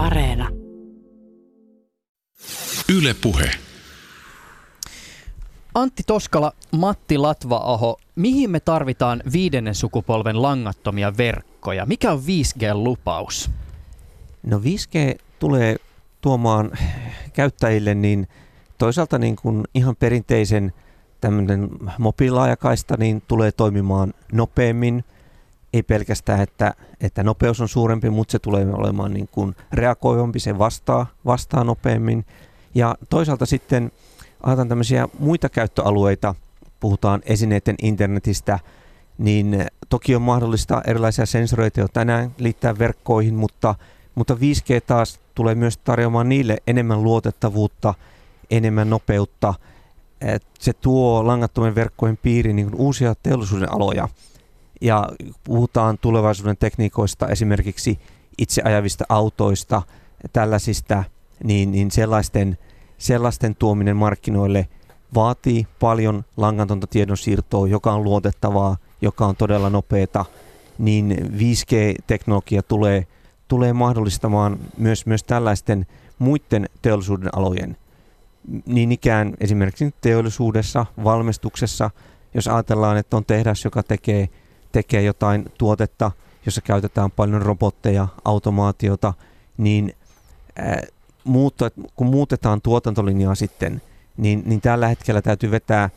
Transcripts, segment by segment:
Areena. Yle Puhe. Antti Toskala, Matti Latva-aho, mihin me tarvitaan viidennen sukupolven langattomia verkkoja? Mikä on 5G-lupaus? No 5G tulee tuomaan käyttäjille niin toisaalta niin kuin ihan perinteisen tämmöinen mobiililaajakaista niin tulee toimimaan nopeammin. Ei pelkästään, että, että nopeus on suurempi, mutta se tulee olemaan niin kuin reagoivampi, se vastaa, vastaa nopeammin. Ja toisaalta sitten ajatellaan tämmöisiä muita käyttöalueita, puhutaan esineiden internetistä, niin toki on mahdollista erilaisia sensoreita jo tänään liittää verkkoihin, mutta, mutta 5G taas tulee myös tarjoamaan niille enemmän luotettavuutta, enemmän nopeutta. Se tuo langattomien verkkojen piiriin niin uusia teollisuuden aloja. Ja puhutaan tulevaisuuden tekniikoista, esimerkiksi itse ajavista autoista, tällaisista, niin, niin sellaisten, sellaisten tuominen markkinoille vaatii paljon langatonta tiedonsiirtoa, joka on luotettavaa, joka on todella nopeata, niin 5G-teknologia tulee, tulee mahdollistamaan myös, myös tällaisten muiden teollisuuden alojen. Niin ikään esimerkiksi teollisuudessa, valmistuksessa, jos ajatellaan, että on tehdas, joka tekee, tekee jotain tuotetta, jossa käytetään paljon robotteja, automaatiota, niin muutta, kun muutetaan tuotantolinjaa sitten, niin, niin tällä hetkellä täytyy vetää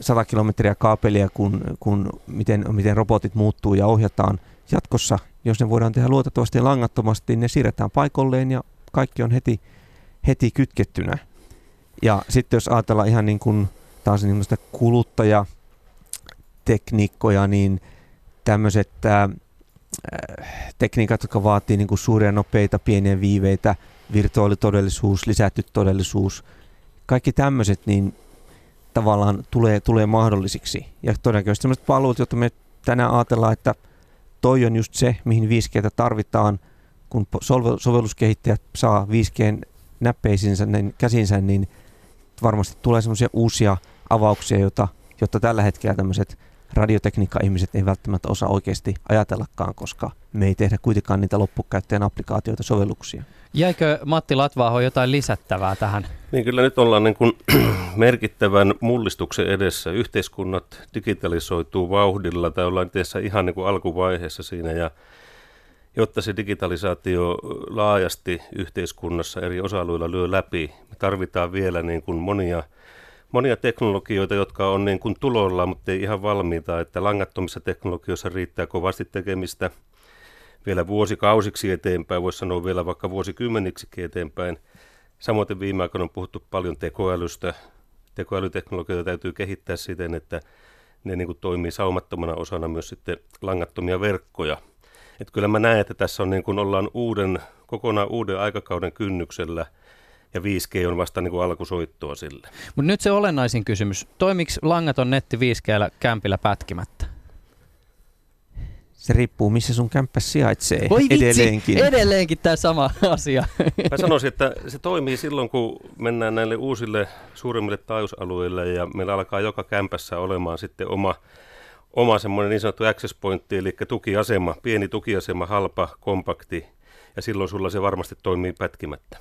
100 kilometriä kaapelia, kun, kun miten, miten robotit muuttuu ja ohjataan jatkossa. Jos ne voidaan tehdä luotettavasti ja langattomasti, niin ne siirretään paikolleen ja kaikki on heti, heti kytkettynä. Ja sitten jos ajatellaan ihan niin kuin taas niin kuluttajatekniikkoja, niin tämmöiset äh, tekniikat, jotka vaatii niin kuin suuria nopeita pieniä viiveitä, virtuaalitodellisuus, lisätty todellisuus, kaikki tämmöiset, niin tavallaan tulee, tulee mahdollisiksi. Ja todennäköisesti sellaiset palvelut, joita me tänään ajatellaan, että toi on just se, mihin 5G tarvitaan, kun sovelluskehittäjät saa 5G näppeisinsä, niin käsinsä, niin varmasti tulee semmoisia uusia avauksia, jotta tällä hetkellä tämmöiset radiotekniikka-ihmiset ei välttämättä osaa oikeasti ajatellakaan, koska me ei tehdä kuitenkaan niitä loppukäyttäjän applikaatioita, sovelluksia. Jäikö Matti Latvaaho jotain lisättävää tähän? Niin kyllä nyt ollaan niin kuin merkittävän mullistuksen edessä. Yhteiskunnat digitalisoituu vauhdilla tai ollaan tässä ihan niin kuin alkuvaiheessa siinä ja jotta se digitalisaatio laajasti yhteiskunnassa eri osa-alueilla lyö läpi, me tarvitaan vielä niin kuin monia, monia teknologioita, jotka on niin kuin tulolla, mutta ei ihan valmiita, että langattomissa teknologioissa riittää kovasti tekemistä – vielä vuosikausiksi eteenpäin, voisi sanoa vielä vaikka vuosikymmeniksi eteenpäin. Samoin viime aikoina on puhuttu paljon tekoälystä. Tekoälyteknologioita täytyy kehittää siten, että ne niin kuin toimii saumattomana osana myös sitten langattomia verkkoja. Et kyllä mä näen, että tässä on niin kuin ollaan uuden, kokonaan uuden aikakauden kynnyksellä ja 5G on vasta niin kuin alkusoittoa sille. Mutta nyt se olennaisin kysymys. Toimiks langaton netti 5G kämpillä pätkimättä? Se riippuu, missä sun kämppä sijaitsee Voi vitsi, edelleenkin. edelleenkin tämä sama asia. Mä sanoisin, että se toimii silloin, kun mennään näille uusille suurimmille taajuusalueille ja meillä alkaa joka kämpässä olemaan sitten oma, oma semmoinen niin sanottu access point, eli tukiasema, pieni tukiasema, halpa, kompakti, ja silloin sulla se varmasti toimii pätkimättä.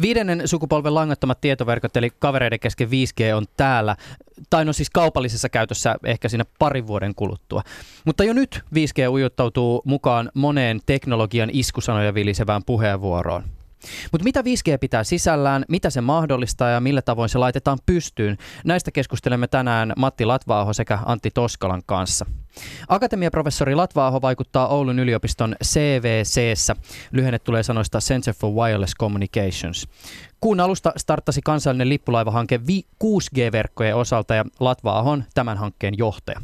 Viidennen sukupolven langattomat tietoverkot, eli kavereiden kesken 5G on täällä, tai no siis kaupallisessa käytössä ehkä siinä parin vuoden kuluttua. Mutta jo nyt 5G ujuttautuu mukaan moneen teknologian iskusanoja vilisevään puheenvuoroon. Mutta mitä 5G pitää sisällään, mitä se mahdollistaa ja millä tavoin se laitetaan pystyyn, näistä keskustelemme tänään Matti Latvaaho sekä Antti Toskalan kanssa. Akatemiaprofessori Latvaaho vaikuttaa Oulun yliopiston CVCssä. Lyhenne tulee sanoista Center for Wireless Communications. Kuun alusta starttasi kansallinen lippulaivahanke 6G-verkkojen osalta ja Latva on tämän hankkeen johtaja.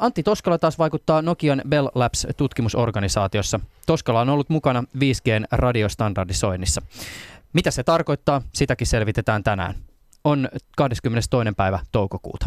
Antti Toskala taas vaikuttaa Nokian Bell Labs-tutkimusorganisaatiossa. Toskala on ollut mukana 5Gn radiostandardisoinnissa. Mitä se tarkoittaa, sitäkin selvitetään tänään. On 22. päivä toukokuuta.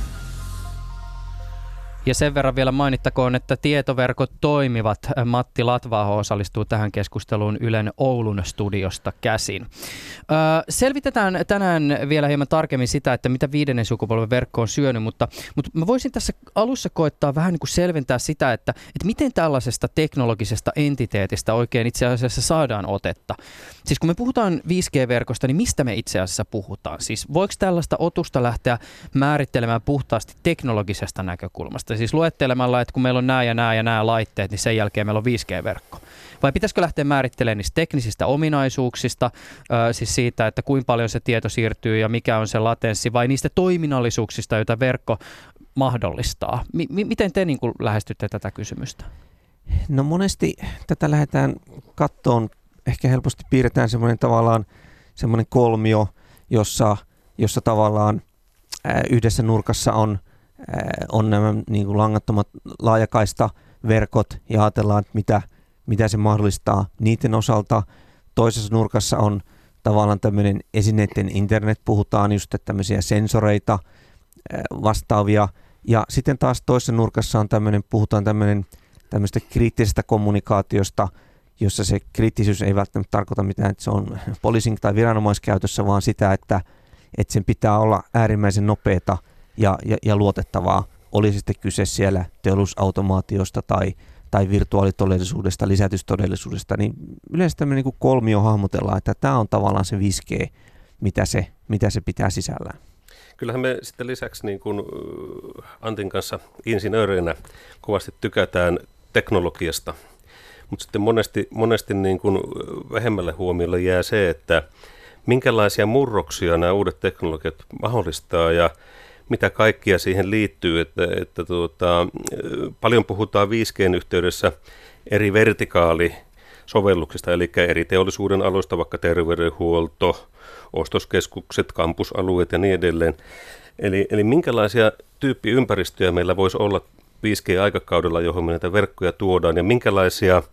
Ja sen verran vielä mainittakoon, että tietoverkot toimivat. Matti Latvaaho osallistuu tähän keskusteluun Ylen Oulun studiosta käsin. Öö, selvitetään tänään vielä hieman tarkemmin sitä, että mitä viidennen sukupolven verkko on syönyt, mutta, mutta mä voisin tässä alussa koittaa vähän niin kuin selventää sitä, että, että miten tällaisesta teknologisesta entiteetistä oikein itse asiassa saadaan otetta. Siis kun me puhutaan 5G-verkosta, niin mistä me itse asiassa puhutaan? Siis voiko tällaista otusta lähteä määrittelemään puhtaasti teknologisesta näkökulmasta? Siis luettelemalla, että kun meillä on nämä ja nämä ja nämä laitteet, niin sen jälkeen meillä on 5G-verkko. Vai pitäisikö lähteä määrittelemään niistä teknisistä ominaisuuksista, siis siitä, että kuinka paljon se tieto siirtyy ja mikä on se latenssi, vai niistä toiminnallisuuksista, joita verkko mahdollistaa? M- miten te niin kuin lähestytte tätä kysymystä? No monesti tätä lähdetään kattoon, ehkä helposti piirretään semmoinen tavallaan semmoinen kolmio, jossa, jossa tavallaan ää, yhdessä nurkassa on, on nämä niin kuin langattomat laajakaista verkot ja ajatellaan, että mitä, mitä se mahdollistaa niiden osalta. Toisessa nurkassa on tavallaan tämmöinen esineiden internet, puhutaan just että tämmöisiä sensoreita, vastaavia. Ja sitten taas toisessa nurkassa on tämmöinen, puhutaan tämmöinen tämmöistä kriittisestä kommunikaatiosta, jossa se kriittisyys ei välttämättä tarkoita mitään, että se on poliisin tai viranomaiskäytössä, vaan sitä, että, että sen pitää olla äärimmäisen nopeata ja, ja, ja luotettavaa. Oli sitten kyse siellä teollisuusautomaatiosta tai, tai virtuaalitodellisuudesta, lisätystodellisuudesta, niin yleensä tämmöinen niin kolmio hahmotellaan, että tämä on tavallaan se 5G, mitä se, mitä se pitää sisällään. Kyllähän me sitten lisäksi niin kuin Antin kanssa insinööreinä kovasti tykätään teknologiasta, mutta sitten monesti, monesti niin kuin vähemmälle huomiolle jää se, että minkälaisia murroksia nämä uudet teknologiat mahdollistaa ja mitä kaikkia siihen liittyy. Että, että tuota, paljon puhutaan 5Gn yhteydessä eri vertikaali sovelluksista, eli eri teollisuuden aloista, vaikka terveydenhuolto, ostoskeskukset, kampusalueet ja niin edelleen. Eli, eli minkälaisia tyyppiympäristöjä meillä voisi olla 5G-aikakaudella, johon me näitä verkkoja tuodaan, ja minkälaisia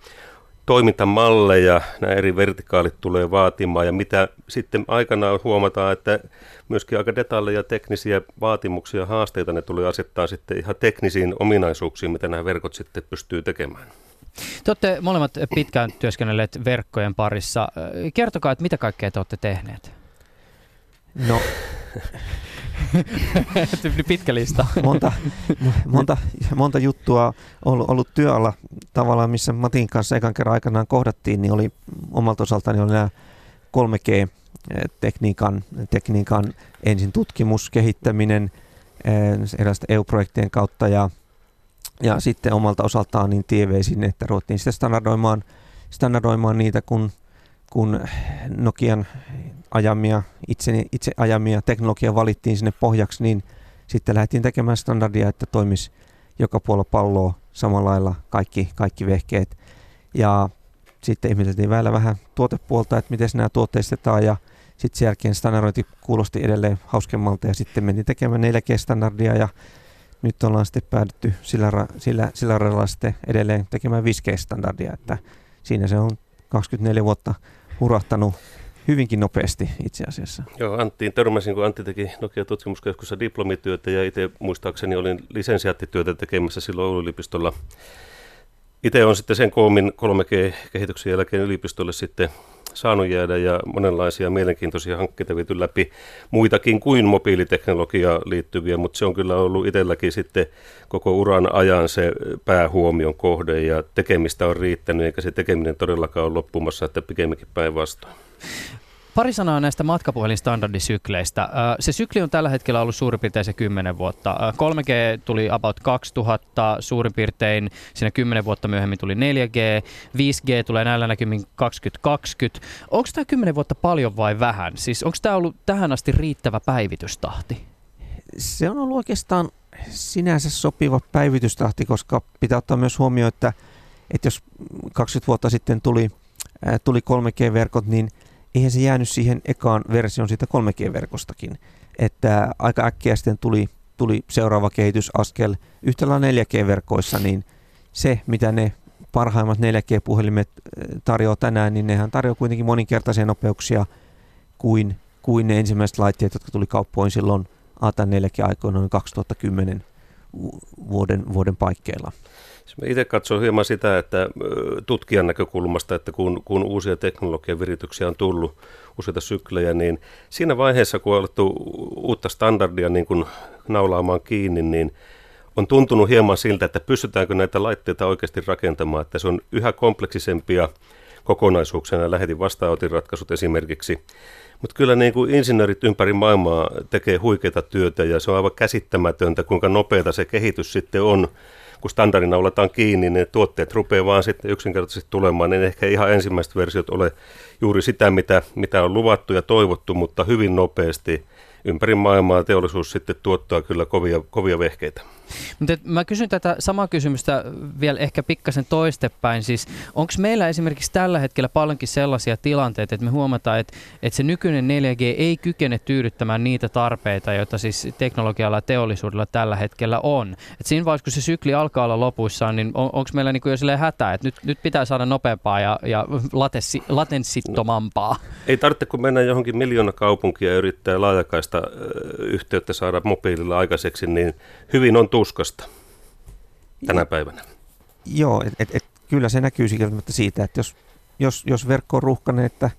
toimintamalleja nämä eri vertikaalit tulee vaatimaan, ja mitä sitten aikanaan huomataan, että myöskin aika detalleja teknisiä vaatimuksia ja haasteita ne tulee asettaa sitten ihan teknisiin ominaisuuksiin, mitä nämä verkot sitten pystyy tekemään. Te olette molemmat pitkään työskennelleet verkkojen parissa. Kertokaa, että mitä kaikkea te olette tehneet? No, Pitkä lista. monta, monta, monta juttua ollut, ollut työalla tavallaan, missä Matin kanssa ekan kerran aikanaan kohdattiin, niin oli omalta osaltani oli nämä 3G-tekniikan tekniikan ensin tutkimus, kehittäminen erilaisten EU-projektien kautta ja, ja sitten omalta osaltaan niin TV sinne, että ruvettiin sitten standardoimaan, standardoimaan niitä, kun, kun Nokian ajamia, itse, itse ajamia teknologia valittiin sinne pohjaksi, niin sitten lähdettiin tekemään standardia, että toimisi joka puolella palloa samalla lailla kaikki, kaikki vehkeet. Ja sitten ihmeteltiin vielä vähän tuotepuolta, että miten nämä tuotteistetaan ja sitten sen jälkeen standardointi kuulosti edelleen hauskemmalta ja sitten menin tekemään 4G-standardia ja nyt ollaan sitten päädytty sillä, sillä, sillä radalla sitten edelleen tekemään 5G-standardia, että siinä se on 24 vuotta hurahtanut hyvinkin nopeasti itse asiassa. Joo, Anttiin törmäsin, kun Antti teki Nokia tutkimuskeskussa diplomityötä ja itse muistaakseni olin lisensiaattityötä tekemässä silloin Oulun yliopistolla. Itse on sitten sen koomin 3G-kehityksen jälkeen yliopistolle sitten saanut jäädä ja monenlaisia mielenkiintoisia hankkeita viety läpi, muitakin kuin mobiiliteknologiaan liittyviä, mutta se on kyllä ollut itselläkin sitten koko uran ajan se päähuomion kohde ja tekemistä on riittänyt, eikä se tekeminen todellakaan ole loppumassa, että pikemminkin päinvastoin. Pari sanaa näistä matkapuhelinstandardisykleistä. Se sykli on tällä hetkellä ollut suurin piirtein se 10 vuotta. 3G tuli about 2000, suurin piirtein siinä 10 vuotta myöhemmin tuli 4G, 5G tulee näillä näkymin 2020. Onko tämä 10 vuotta paljon vai vähän? Siis onko tämä ollut tähän asti riittävä päivitystahti? Se on ollut oikeastaan sinänsä sopiva päivitystahti, koska pitää ottaa myös huomioon, että, että jos 20 vuotta sitten tuli, tuli 3G-verkot, niin – eihän se jäänyt siihen ekaan version siitä 3G-verkostakin. Että aika äkkiä sitten tuli, tuli seuraava kehitysaskel yhtä 4G-verkoissa, niin se, mitä ne parhaimmat 4G-puhelimet tarjoaa tänään, niin nehän tarjoaa kuitenkin moninkertaisia nopeuksia kuin, kuin ne ensimmäiset laitteet, jotka tuli kauppoihin silloin ATA 4G-aikoina noin 2010 vuoden, vuoden paikkeilla. Itse katson hieman sitä, että tutkijan näkökulmasta, että kun, kun uusia teknologian virityksiä on tullut, useita syklejä, niin siinä vaiheessa, kun on alettu uutta standardia niin kun naulaamaan kiinni, niin on tuntunut hieman siltä, että pystytäänkö näitä laitteita oikeasti rakentamaan, että se on yhä kompleksisempia kokonaisuuksia, lähetin vastaanotinratkaisut esimerkiksi. Mutta kyllä niin kuin insinöörit ympäri maailmaa tekee huikeita työtä ja se on aivan käsittämätöntä, kuinka nopeata se kehitys sitten on kun standardina oletaan kiinni, niin tuotteet rupeaa vaan sitten yksinkertaisesti tulemaan. niin ehkä ihan ensimmäiset versiot ole juuri sitä, mitä, mitä on luvattu ja toivottu, mutta hyvin nopeasti ympäri maailmaa teollisuus sitten tuottaa kyllä kovia, kovia vehkeitä. Mutta mä kysyn tätä samaa kysymystä vielä ehkä pikkasen toistepäin. Siis onko meillä esimerkiksi tällä hetkellä paljonkin sellaisia tilanteita, että me huomataan, että, että se nykyinen 4G ei kykene tyydyttämään niitä tarpeita, joita siis teknologialla ja teollisuudella tällä hetkellä on. Et siinä vaiheessa, kun se sykli alkaa olla lopuissaan, niin on, onko meillä niinku jo silleen hätää, että nyt, nyt pitää saada nopeampaa ja, ja latenssi, latenssittomampaa? No, ei tarvitse, kun mennä johonkin miljoona kaupunkia ja yrittää laajakaista yhteyttä saada mobiililla aikaiseksi, niin hyvin on tuskasta tänä päivänä. Joo, et, et, et, kyllä se näkyy sieltä siitä, että jos, jos, jos verkko on ruuhkainen, että,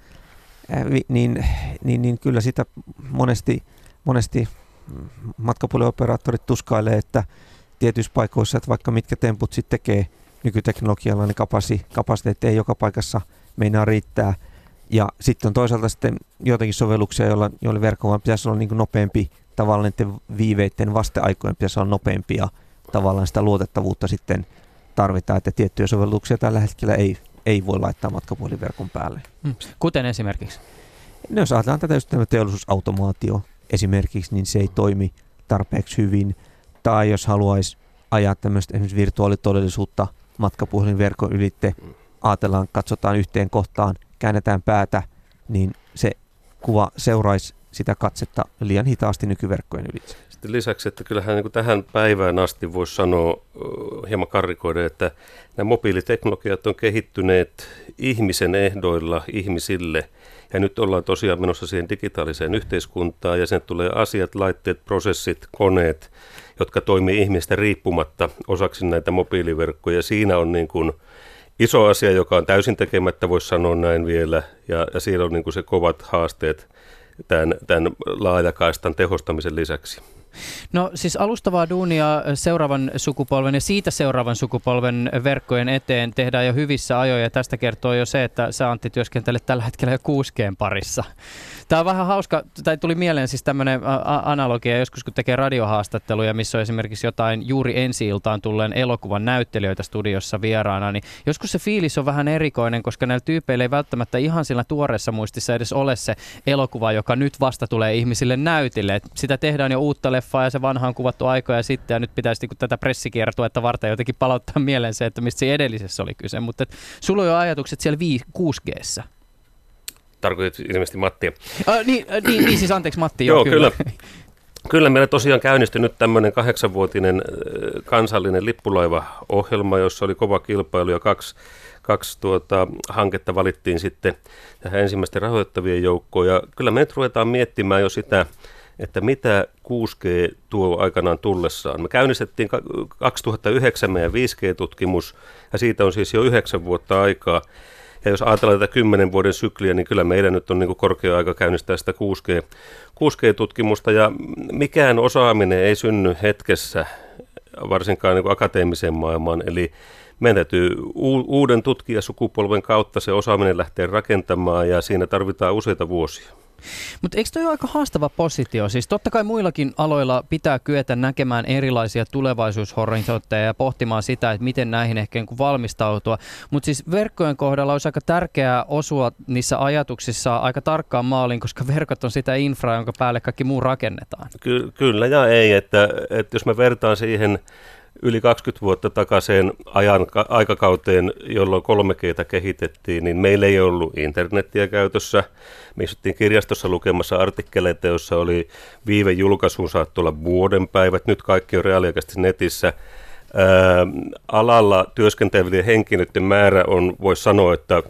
ää, niin, niin, niin kyllä sitä monesti, monesti matkapuolioperaattorit tuskailee, että tietyissä paikoissa, että vaikka mitkä temput sitten tekee nykyteknologialla, niin kapasi, kapasiteetti ei joka paikassa meinaa riittää. Ja sitten on toisaalta sitten joitakin sovelluksia, joilla, joilla verkko vaan pitäisi olla niin nopeampi tavallaan niiden viiveiden vasteaikojen pitäisi olla nopeampia. Tavallaan sitä luotettavuutta sitten tarvitaan, että tiettyjä sovelluksia tällä hetkellä ei, ei voi laittaa matkapuheliverkon päälle. Hmm. Kuten esimerkiksi? No jos ajatellaan tätä just teollisuusautomaatio esimerkiksi, niin se ei toimi tarpeeksi hyvin. Tai jos haluaisi ajaa tämmöistä esimerkiksi virtuaalitodellisuutta matkapuhelinverkon ylitte, ajatellaan, katsotaan yhteen kohtaan, käännetään päätä, niin se kuva seuraisi sitä katsetta liian hitaasti nykyverkkojen ylitse. Sitten lisäksi, että kyllähän niin tähän päivään asti voisi sanoa hieman karrikoida, että nämä mobiiliteknologiat on kehittyneet ihmisen ehdoilla ihmisille. Ja nyt ollaan tosiaan menossa siihen digitaaliseen yhteiskuntaan ja sen tulee asiat, laitteet, prosessit, koneet, jotka toimii ihmistä riippumatta osaksi näitä mobiiliverkkoja. Siinä on niin kuin iso asia, joka on täysin tekemättä, voisi sanoa näin vielä, ja, ja siinä on niin kuin se kovat haasteet tämän, tämän laajakaistan tehostamisen lisäksi? No siis alustavaa duunia seuraavan sukupolven ja siitä seuraavan sukupolven verkkojen eteen tehdään jo hyvissä ajoin ja tästä kertoo jo se, että sä Antti työskentelet tällä hetkellä jo 6 parissa. Tämä on vähän hauska, tai tuli mieleen siis tämmöinen analogia joskus, kun tekee radiohaastatteluja, missä on esimerkiksi jotain juuri ensi iltaan tulleen elokuvan näyttelijöitä studiossa vieraana, niin joskus se fiilis on vähän erikoinen, koska näillä tyypeillä ei välttämättä ihan sillä tuoreessa muistissa edes ole se elokuva, joka nyt vasta tulee ihmisille näytille. Et sitä tehdään jo uutta leffaa ja se vanha on kuvattu aikoja sitten ja nyt pitäisi niin tätä pressikiertoa varten jotenkin palauttaa mieleen se, että mistä se edellisessä oli kyse. Mutta sulla on jo ajatukset siellä 6 g tarkoitit ilmeisesti Mattia. Äh, niin, äh, niin, niin, siis anteeksi Matti. Joo, joo kyllä. Kyllä meillä tosiaan käynnistyi nyt tämmöinen kahdeksanvuotinen kansallinen lippulaiva-ohjelma, jossa oli kova kilpailu ja kaksi, kaksi tuota, hanketta valittiin sitten tähän ensimmäisten rahoittavien joukkoon. Ja kyllä me nyt ruvetaan miettimään jo sitä, että mitä 6G tuo aikanaan tullessaan. Me käynnistettiin 2009 meidän 5G-tutkimus ja siitä on siis jo yhdeksän vuotta aikaa. Ja jos ajatellaan tätä kymmenen vuoden sykliä, niin kyllä meidän nyt on niin kuin korkea aika käynnistää sitä 6G, 6G-tutkimusta. Ja mikään osaaminen ei synny hetkessä, varsinkaan niin kuin akateemiseen maailmaan. Eli meidän täytyy uuden tutkijasukupolven kautta se osaaminen lähteä rakentamaan ja siinä tarvitaan useita vuosia. Mutta eikö toi ole aika haastava positio? Siis totta kai muillakin aloilla pitää kyetä näkemään erilaisia tulevaisuushorisontteja ja pohtimaan sitä, että miten näihin ehkä niin valmistautua. Mutta siis verkkojen kohdalla olisi aika tärkeää osua niissä ajatuksissa aika tarkkaan maaliin, koska verkot on sitä infraa, jonka päälle kaikki muu rakennetaan. Ky- kyllä ja ei, että, että jos mä vertaan siihen yli 20 vuotta takaisin ajan, aikakauteen, jolloin 3 g kehitettiin, niin meillä ei ollut internettiä käytössä. Me istuttiin kirjastossa lukemassa artikkeleita, joissa oli viive julkaisuun saattoi olla vuoden päivät. Nyt kaikki on reaaliaikaisesti netissä. Ää, alalla työskentelevien henkilöiden määrä on, voisi sanoa, että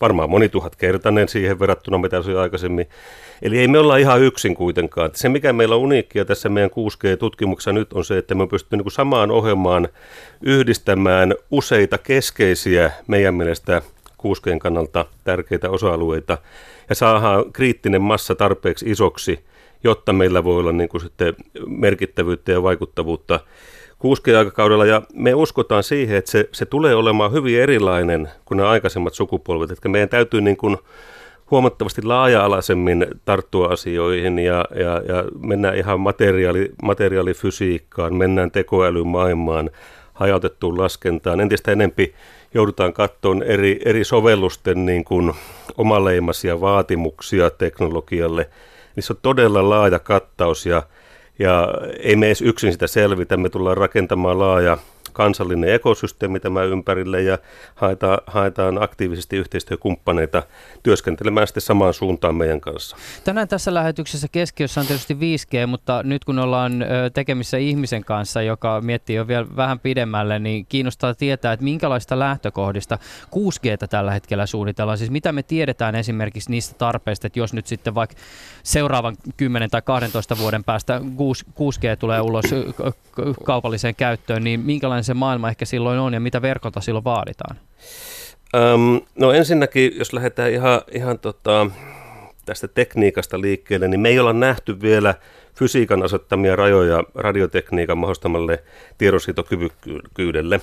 varmaan monituhatkertainen siihen verrattuna, mitä se oli aikaisemmin. Eli ei me olla ihan yksin kuitenkaan. Se, mikä meillä on uniikkia tässä meidän 6G-tutkimuksessa nyt, on se, että me on pystytty niin samaan ohjelmaan yhdistämään useita keskeisiä meidän mielestä 6Gn kannalta tärkeitä osa-alueita ja saadaan kriittinen massa tarpeeksi isoksi, jotta meillä voi olla niin kuin sitten merkittävyyttä ja vaikuttavuutta 6G-aikakaudella. Ja me uskotaan siihen, että se, se tulee olemaan hyvin erilainen kuin nämä aikaisemmat sukupolvet. Että meidän täytyy niin kuin huomattavasti laaja-alaisemmin tarttua asioihin ja, ja, ja mennään ihan materiaali, materiaalifysiikkaan, mennään tekoälymaailmaan, hajautettuun laskentaan. Entistä enempi joudutaan katsomaan eri, eri sovellusten niin kuin omaleimaisia vaatimuksia teknologialle. Niissä on todella laaja kattaus ja, ja ei me edes yksin sitä selvitä. Me tullaan rakentamaan laaja kansallinen ekosysteemi tämä ympärille ja haetaan, haetaan aktiivisesti yhteistyökumppaneita työskentelemään sitten samaan suuntaan meidän kanssa. Tänään tässä lähetyksessä keskiössä on tietysti 5G, mutta nyt kun ollaan tekemissä ihmisen kanssa, joka miettii jo vielä vähän pidemmälle, niin kiinnostaa tietää, että minkälaista lähtökohdista 6G tällä hetkellä suunnitellaan. Siis mitä me tiedetään esimerkiksi niistä tarpeista, että jos nyt sitten vaikka seuraavan 10 tai 12 vuoden päästä 6G tulee ulos kaupalliseen käyttöön, niin minkälainen se maailma ehkä silloin on ja mitä verkolta silloin vaaditaan? Öm, no ensinnäkin, jos lähdetään ihan, ihan tota, tästä tekniikasta liikkeelle, niin me ei olla nähty vielä fysiikan asettamia rajoja radiotekniikan mahdollistamalle tiedonsietokyvykkyydelle.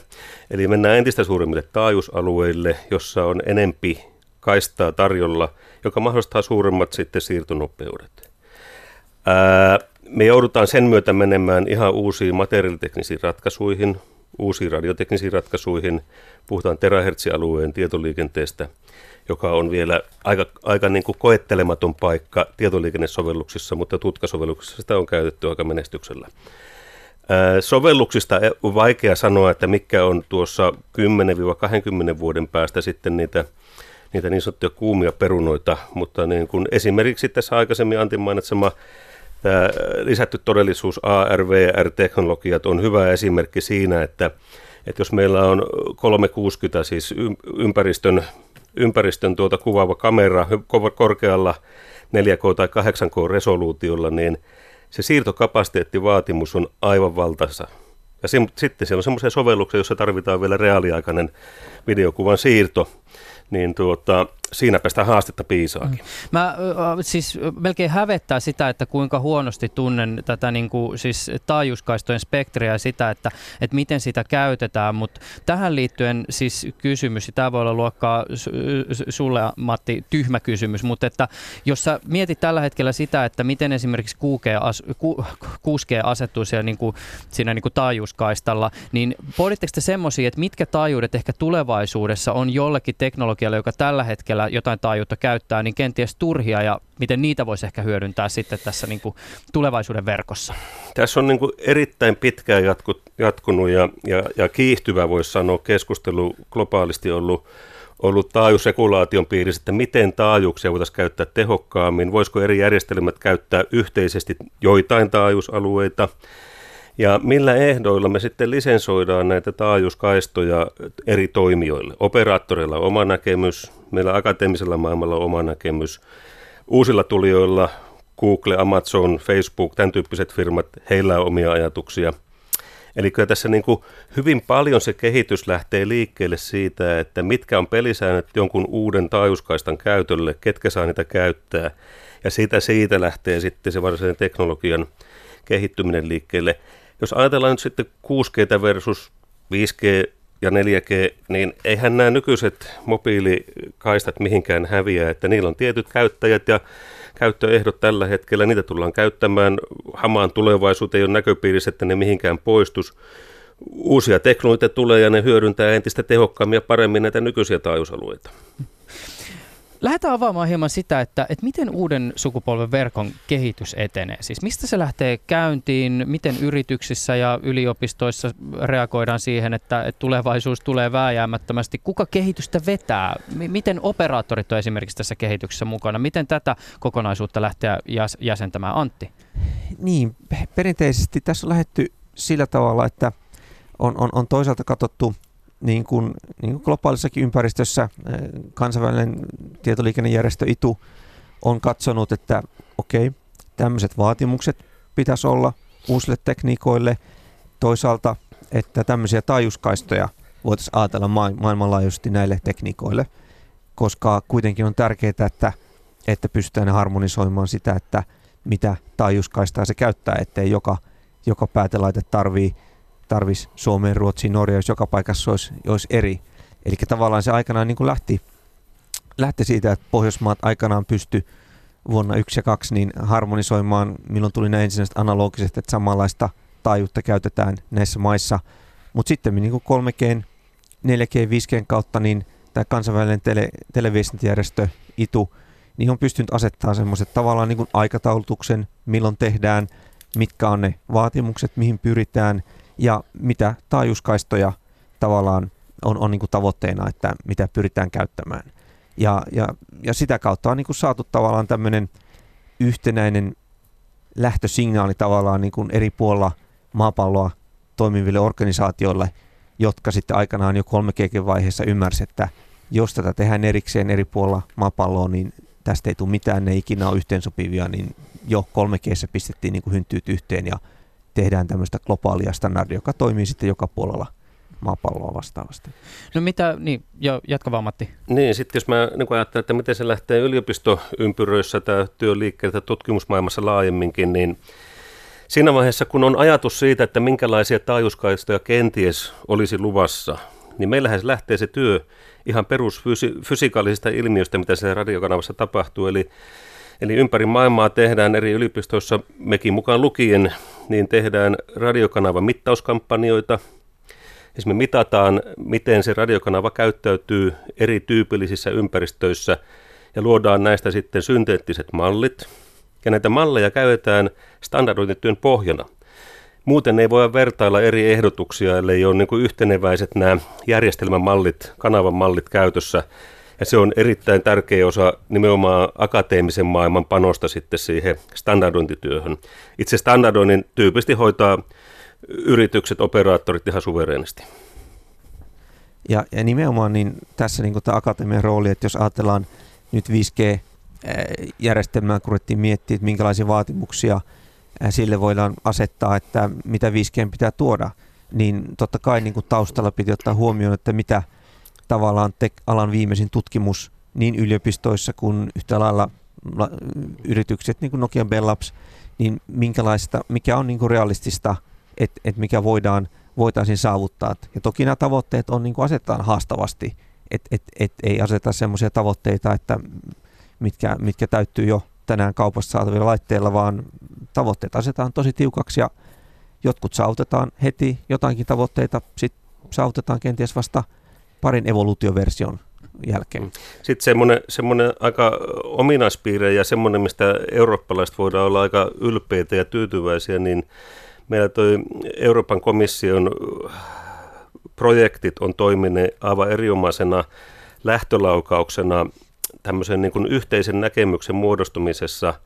Eli mennään entistä suurimmille taajuusalueille, jossa on enempi kaistaa tarjolla, joka mahdollistaa suuremmat sitten siirtonopeudet. Ää, me joudutaan sen myötä menemään ihan uusiin materiaaliteknisiin ratkaisuihin, uusiin radioteknisiin ratkaisuihin. Puhutaan terahertsialueen tietoliikenteestä, joka on vielä aika, aika niin kuin koettelematon paikka tietoliikennesovelluksissa, mutta tutkasovelluksissa sitä on käytetty aika menestyksellä. Sovelluksista on vaikea sanoa, että mikä on tuossa 10-20 vuoden päästä sitten niitä, niitä niin sanottuja kuumia perunoita, mutta niin kuin esimerkiksi tässä aikaisemmin Antin mainitsema Tämä lisätty todellisuus AR-VR-teknologiat on hyvä esimerkki siinä, että, että jos meillä on 360, siis ympäristön, ympäristön tuota kuvaava kamera korkealla 4K- tai 8K-resoluutiolla, niin se siirtokapasiteettivaatimus on aivan valtaisa. Ja se, sitten siellä on semmoisia sovelluksia, joissa tarvitaan vielä reaaliaikainen videokuvan siirto, niin tuota, siinäpä sitä haastetta piisaakin. Mm. Mä siis melkein hävettää sitä, että kuinka huonosti tunnen tätä niin kuin, siis taajuuskaistojen spektriä ja sitä, että, että miten sitä käytetään, mutta tähän liittyen siis kysymys, ja tämä voi olla luokkaa sulle Matti tyhmä kysymys, mutta että jos sä mietit tällä hetkellä sitä, että miten esimerkiksi 6G, asettuu siellä niin kuin, siinä niin kuin taajuuskaistalla, niin pohditteko te semmoisia, että mitkä taajuudet ehkä tulevaisuudessa on jollekin teknologialle, joka tällä hetkellä siellä jotain taajuutta käyttää, niin kenties turhia ja miten niitä voisi ehkä hyödyntää sitten tässä niin kuin tulevaisuuden verkossa? Tässä on niin kuin erittäin pitkään jatku, jatkunut ja, ja, ja kiihtyvä, voisi sanoa, keskustelu globaalisti ollut ollut taajuusregulaation piirissä, että miten taajuuksia voitaisiin käyttää tehokkaammin, voisiko eri järjestelmät käyttää yhteisesti joitain taajuusalueita, ja millä ehdoilla me sitten lisensoidaan näitä taajuuskaistoja eri toimijoille? Operaattoreilla on oma näkemys, meillä akateemisella maailmalla on oma näkemys. Uusilla tulijoilla, Google, Amazon, Facebook, tämän tyyppiset firmat, heillä on omia ajatuksia. Eli kyllä tässä niin kuin hyvin paljon se kehitys lähtee liikkeelle siitä, että mitkä on pelisäännöt jonkun uuden taajuuskaistan käytölle, ketkä saa niitä käyttää. Ja siitä, siitä lähtee sitten se varsinainen teknologian kehittyminen liikkeelle. Jos ajatellaan nyt sitten 6G versus 5G ja 4G, niin eihän nämä nykyiset mobiilikaistat mihinkään häviä, että niillä on tietyt käyttäjät ja käyttöehdot tällä hetkellä, niitä tullaan käyttämään hamaan tulevaisuuteen, ei ole näköpiirissä, että ne mihinkään poistus. Uusia teknologioita tulee ja ne hyödyntää entistä tehokkaammin ja paremmin näitä nykyisiä taajuusalueita. Lähdetään avaamaan hieman sitä, että, että miten uuden sukupolven verkon kehitys etenee. Siis mistä se lähtee käyntiin, miten yrityksissä ja yliopistoissa reagoidaan siihen, että, että tulevaisuus tulee vääjäämättömästi. Kuka kehitystä vetää? Miten operaattorit on esimerkiksi tässä kehityksessä mukana? Miten tätä kokonaisuutta lähtee jäsentämään? Antti? Niin, perinteisesti tässä on lähetty sillä tavalla, että on, on, on toisaalta katsottu niin kuin, niin kuin globaalissakin ympäristössä kansainvälinen tietoliikennejärjestö ITU on katsonut, että okei, tämmöiset vaatimukset pitäisi olla uusille tekniikoille. Toisaalta, että tämmöisiä taajuuskaistoja voitaisiin ajatella maailmanlaajuisesti näille tekniikoille, koska kuitenkin on tärkeää, että, että pystytään harmonisoimaan sitä, että mitä taajuuskaistaa se käyttää, ettei joka, joka päätelaite tarvii tarvisi Suomeen, Ruotsiin, Norja, jos joka paikassa olisi, olisi eri. Eli tavallaan se aikanaan niin kuin lähti, lähti siitä, että Pohjoismaat aikanaan pysty vuonna 1 ja 2 niin harmonisoimaan, milloin tuli nämä ensimmäiset analogiset, että samanlaista taajuutta käytetään näissä maissa. Mutta sitten niin kuin 3G, 4G, 5G kautta, niin tämä kansainvälinen tele, televiestintäjärjestö ITU, niin on pystynyt asettamaan semmoiset tavallaan niin kuin aikataulutuksen, milloin tehdään, mitkä on ne vaatimukset, mihin pyritään ja mitä taajuuskaistoja tavallaan on, on niin kuin tavoitteena, että mitä pyritään käyttämään. Ja, ja, ja sitä kautta on niin kuin saatu tavallaan tämmöinen yhtenäinen lähtösignaali tavallaan niin kuin eri puolilla maapalloa toimiville organisaatioille, jotka sitten aikanaan jo 3G-vaiheessa ymmärsivät, että jos tätä tehdään erikseen eri puolilla maapalloa, niin tästä ei tule mitään, ne ikinä ole yhteensopivia, niin jo 3G pistettiin niin kuin hynttyyt yhteen ja tehdään tämmöistä globaalia standardia, joka toimii sitten joka puolella maapalloa vastaavasti. No mitä, niin, jo, jatka vaan Matti. Niin, sitten jos mä niin ajattelen, että miten se lähtee yliopistoympyröissä tämä työ liikkeelle tutkimusmaailmassa laajemminkin, niin siinä vaiheessa, kun on ajatus siitä, että minkälaisia taajuuskaistoja kenties olisi luvassa, niin meillähän se lähtee se työ ihan perusfysikaalisista ilmiöistä, mitä se radiokanavassa tapahtuu, eli Eli ympäri maailmaa tehdään eri yliopistoissa, mekin mukaan lukien, niin tehdään radiokanavan mittauskampanjoita. Esimerkiksi me mitataan, miten se radiokanava käyttäytyy eri tyypillisissä ympäristöissä ja luodaan näistä sitten synteettiset mallit. Ja näitä malleja käytetään standardointityön pohjana. Muuten ei voi vertailla eri ehdotuksia, ellei ole niin yhteneväiset nämä järjestelmän mallit, kanavan mallit käytössä. Ja se on erittäin tärkeä osa nimenomaan akateemisen maailman panosta sitten siihen standardointityöhön. Itse standardoinnin tyypisesti hoitaa yritykset, operaattorit ihan suverenisti. Ja, ja nimenomaan niin tässä niin tämä akatemian rooli, että jos ajatellaan nyt 5G-järjestelmää, kun ruvettiin miettiä, että minkälaisia vaatimuksia sille voidaan asettaa, että mitä 5G pitää tuoda, niin totta kai niin taustalla piti ottaa huomioon, että mitä – tavallaan alan viimeisin tutkimus niin yliopistoissa kuin yhtä lailla yritykset, niin kuin Nokia Bell Labs, niin minkälaista, mikä on niin kuin realistista, että et mikä voidaan, voitaisiin saavuttaa. Ja toki nämä tavoitteet on niin kuin asetetaan haastavasti, että et, et ei aseta sellaisia tavoitteita, että mitkä, mitkä täyttyy jo tänään kaupassa saatavilla laitteilla, vaan tavoitteet asetetaan tosi tiukaksi ja jotkut saavutetaan heti, jotainkin tavoitteita sitten saavutetaan kenties vasta – parin evoluutioversion jälkeen. Mm. Sitten semmoinen, semmoinen aika ominaispiirre ja semmoinen, mistä eurooppalaiset voidaan olla aika ylpeitä ja tyytyväisiä, niin meillä toi Euroopan komission projektit on toimineet aivan erinomaisena lähtölaukauksena tämmöisen niin kuin yhteisen näkemyksen muodostumisessa –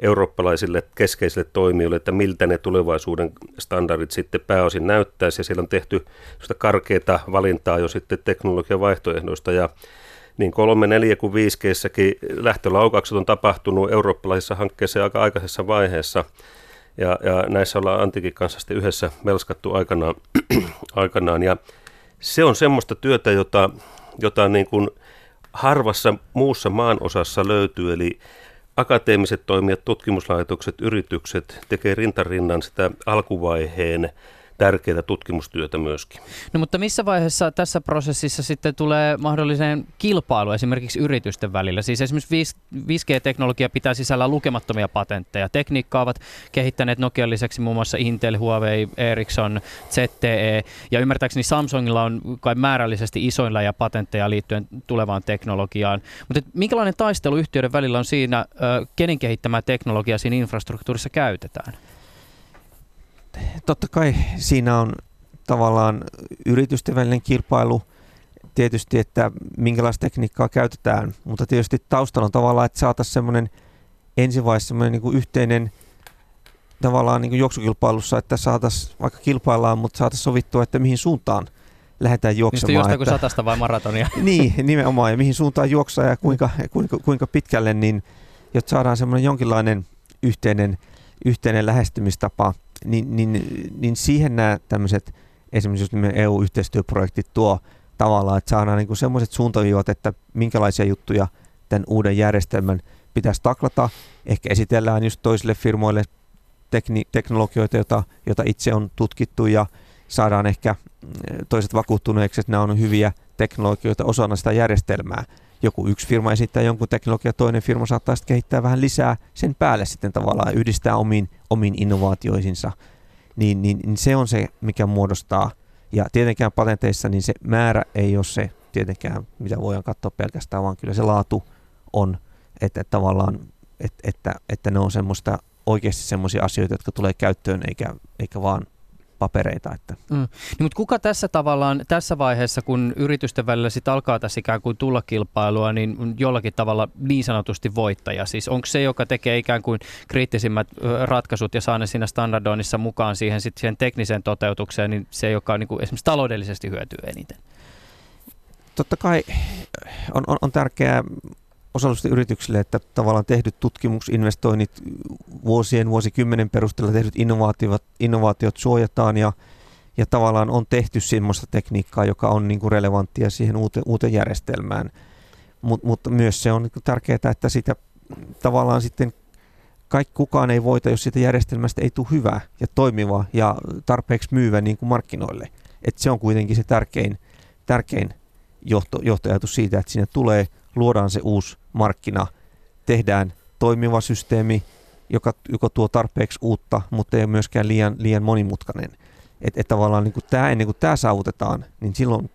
eurooppalaisille keskeisille toimijoille, että miltä ne tulevaisuuden standardit sitten pääosin näyttäisi. Ja siellä on tehty karkeita valintaa jo sitten teknologian vaihtoehdoista ja niin 3, 4 kuin 5 lähtölaukaukset on tapahtunut eurooppalaisissa hankkeissa aika aikaisessa vaiheessa. Ja, ja näissä ollaan Antikin kanssa sitten yhdessä melskattu aikanaan. aikanaan. Ja se on semmoista työtä, jota, jota niin kuin harvassa muussa maan osassa löytyy. Eli akateemiset toimijat, tutkimuslaitokset, yritykset tekee rintarinnan sitä alkuvaiheen tärkeää tutkimustyötä myöskin. No mutta missä vaiheessa tässä prosessissa sitten tulee mahdolliseen kilpailu esimerkiksi yritysten välillä? Siis esimerkiksi 5G-teknologia pitää sisällä lukemattomia patentteja. Tekniikkaa ovat kehittäneet Nokian lisäksi muun muassa Intel, Huawei, Ericsson, ZTE ja ymmärtääkseni Samsungilla on kai määrällisesti isoilla ja patentteja liittyen tulevaan teknologiaan. Mutta minkälainen taistelu yhtiöiden välillä on siinä, kenen kehittämää teknologiaa siinä infrastruktuurissa käytetään? Totta kai siinä on tavallaan yritysten välinen kilpailu tietysti, että minkälaista tekniikkaa käytetään, mutta tietysti taustalla on tavallaan, että saataisiin semmoinen ensivaiheessa semmoinen niin kuin yhteinen tavallaan niin kuin juoksukilpailussa, että saataisiin, vaikka kilpaillaan, mutta saataisiin sovittua, että mihin suuntaan lähdetään juoksemaan. Niistä jostain satasta vai maratonia? niin, nimenomaan. Ja mihin suuntaan juoksaa ja kuinka, kuinka, kuinka pitkälle, niin jotta saadaan semmoinen jonkinlainen yhteinen, yhteinen lähestymistapa, niin, niin, niin siihen nämä tämmöiset esimerkiksi just EU-yhteistyöprojektit tuo tavallaan, että saadaan niin semmoiset suuntaviivat, että minkälaisia juttuja tämän uuden järjestelmän pitäisi taklata. Ehkä esitellään just toisille firmoille tekni- teknologioita, joita, joita itse on tutkittu ja saadaan ehkä mm, toiset vakuuttuneeksi, että nämä on hyviä teknologioita osana sitä järjestelmää. Joku yksi firma esittää jonkun teknologian, toinen firma saattaa sitten kehittää vähän lisää sen päälle sitten tavallaan yhdistää omiin, omiin innovaatioihinsa. Niin, niin, niin se on se, mikä muodostaa. Ja tietenkään patenteissa niin se määrä ei ole se tietenkään, mitä voidaan katsoa pelkästään, vaan kyllä se laatu on, että, että tavallaan, että, että, että ne on semmoista oikeasti semmoisia asioita, jotka tulee käyttöön, eikä, eikä vaan papereita. Että. Mm. Niin, mutta kuka tässä tavallaan, tässä vaiheessa, kun yritysten välillä sit alkaa tässä ikään kuin tulla kilpailua, niin jollakin tavalla niin sanotusti voittaja? Siis onko se, joka tekee ikään kuin kriittisimmät ratkaisut ja saa ne siinä standardoinnissa mukaan siihen, sit siihen tekniseen toteutukseen, niin se, joka niin kuin esimerkiksi taloudellisesti hyötyy eniten? Totta kai on, on, on tärkeää osallistutte yrityksille, että tavallaan tehdyt tutkimusinvestoinnit, vuosien, vuosikymmenen perusteella tehdyt innovaatiot, innovaatiot suojataan ja, ja tavallaan on tehty sellaista tekniikkaa, joka on niin kuin relevanttia siihen uuteen, uuteen järjestelmään. Mut, mutta myös se on niin tärkeää, että sitä tavallaan sitten kaikki kukaan ei voita, jos siitä järjestelmästä ei tule hyvä ja toimiva ja tarpeeksi myyvä niin kuin markkinoille. Et se on kuitenkin se tärkein, tärkein johto, johtoajatus siitä, että sinne tulee – luodaan se uusi markkina, tehdään toimiva systeemi, joka, joka tuo tarpeeksi uutta, mutta ei ole myöskään liian, liian monimutkainen. Että et tavallaan niin kuin tämä, ennen kuin tämä saavutetaan, niin silloin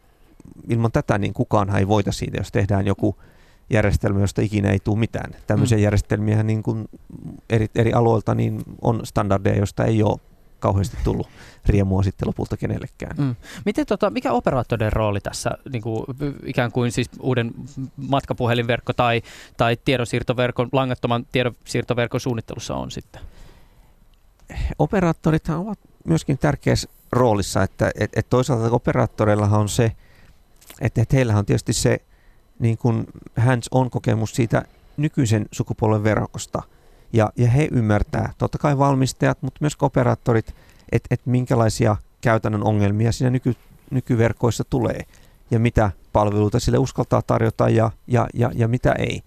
ilman tätä niin kukaan ei voita siitä, jos tehdään joku järjestelmä, josta ikinä ei tule mitään. Tämmöisiä mm. järjestelmiä niin kuin eri, eri aloilta niin on standardeja, joista ei ole kauheasti tullut riemua sitten lopulta kenellekään. Mm. Miten, tota, mikä operaattoreiden rooli tässä niin kuin, ikään kuin siis uuden matkapuhelinverkko tai, tai tiedonsiirtoverkon, langattoman tiedonsiirtoverkon suunnittelussa on sitten? Operaattorit ovat myöskin tärkeässä roolissa, että et, et toisaalta operaattoreillahan on se, että et heillä on tietysti se niin kuin hands-on kokemus siitä nykyisen sukupolven verkosta – ja, ja he ymmärtää, totta kai valmistajat, mutta myös operaattorit, että et minkälaisia käytännön ongelmia siinä nyky, nykyverkoissa tulee ja mitä palveluita sille uskaltaa tarjota ja, ja, ja, ja mitä ei.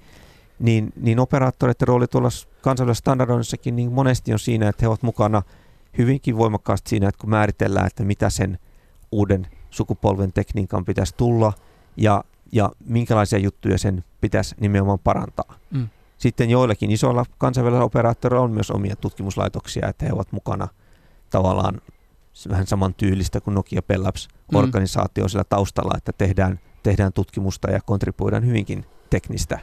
Niin, niin operaattoreiden rooli tuolla kansainvälisessä standardoinnissakin niin monesti on siinä, että he ovat mukana hyvinkin voimakkaasti siinä, että kun määritellään, että mitä sen uuden sukupolven tekniikan pitäisi tulla ja, ja minkälaisia juttuja sen pitäisi nimenomaan parantaa. Mm. Sitten joillakin isoilla kansainvälisillä operaattoreilla on myös omia tutkimuslaitoksia, että he ovat mukana tavallaan vähän saman tyylistä kuin Nokia Pellaps mm. organisaatio mm. sillä taustalla, että tehdään, tehdään tutkimusta ja kontribuoidaan hyvinkin teknistä,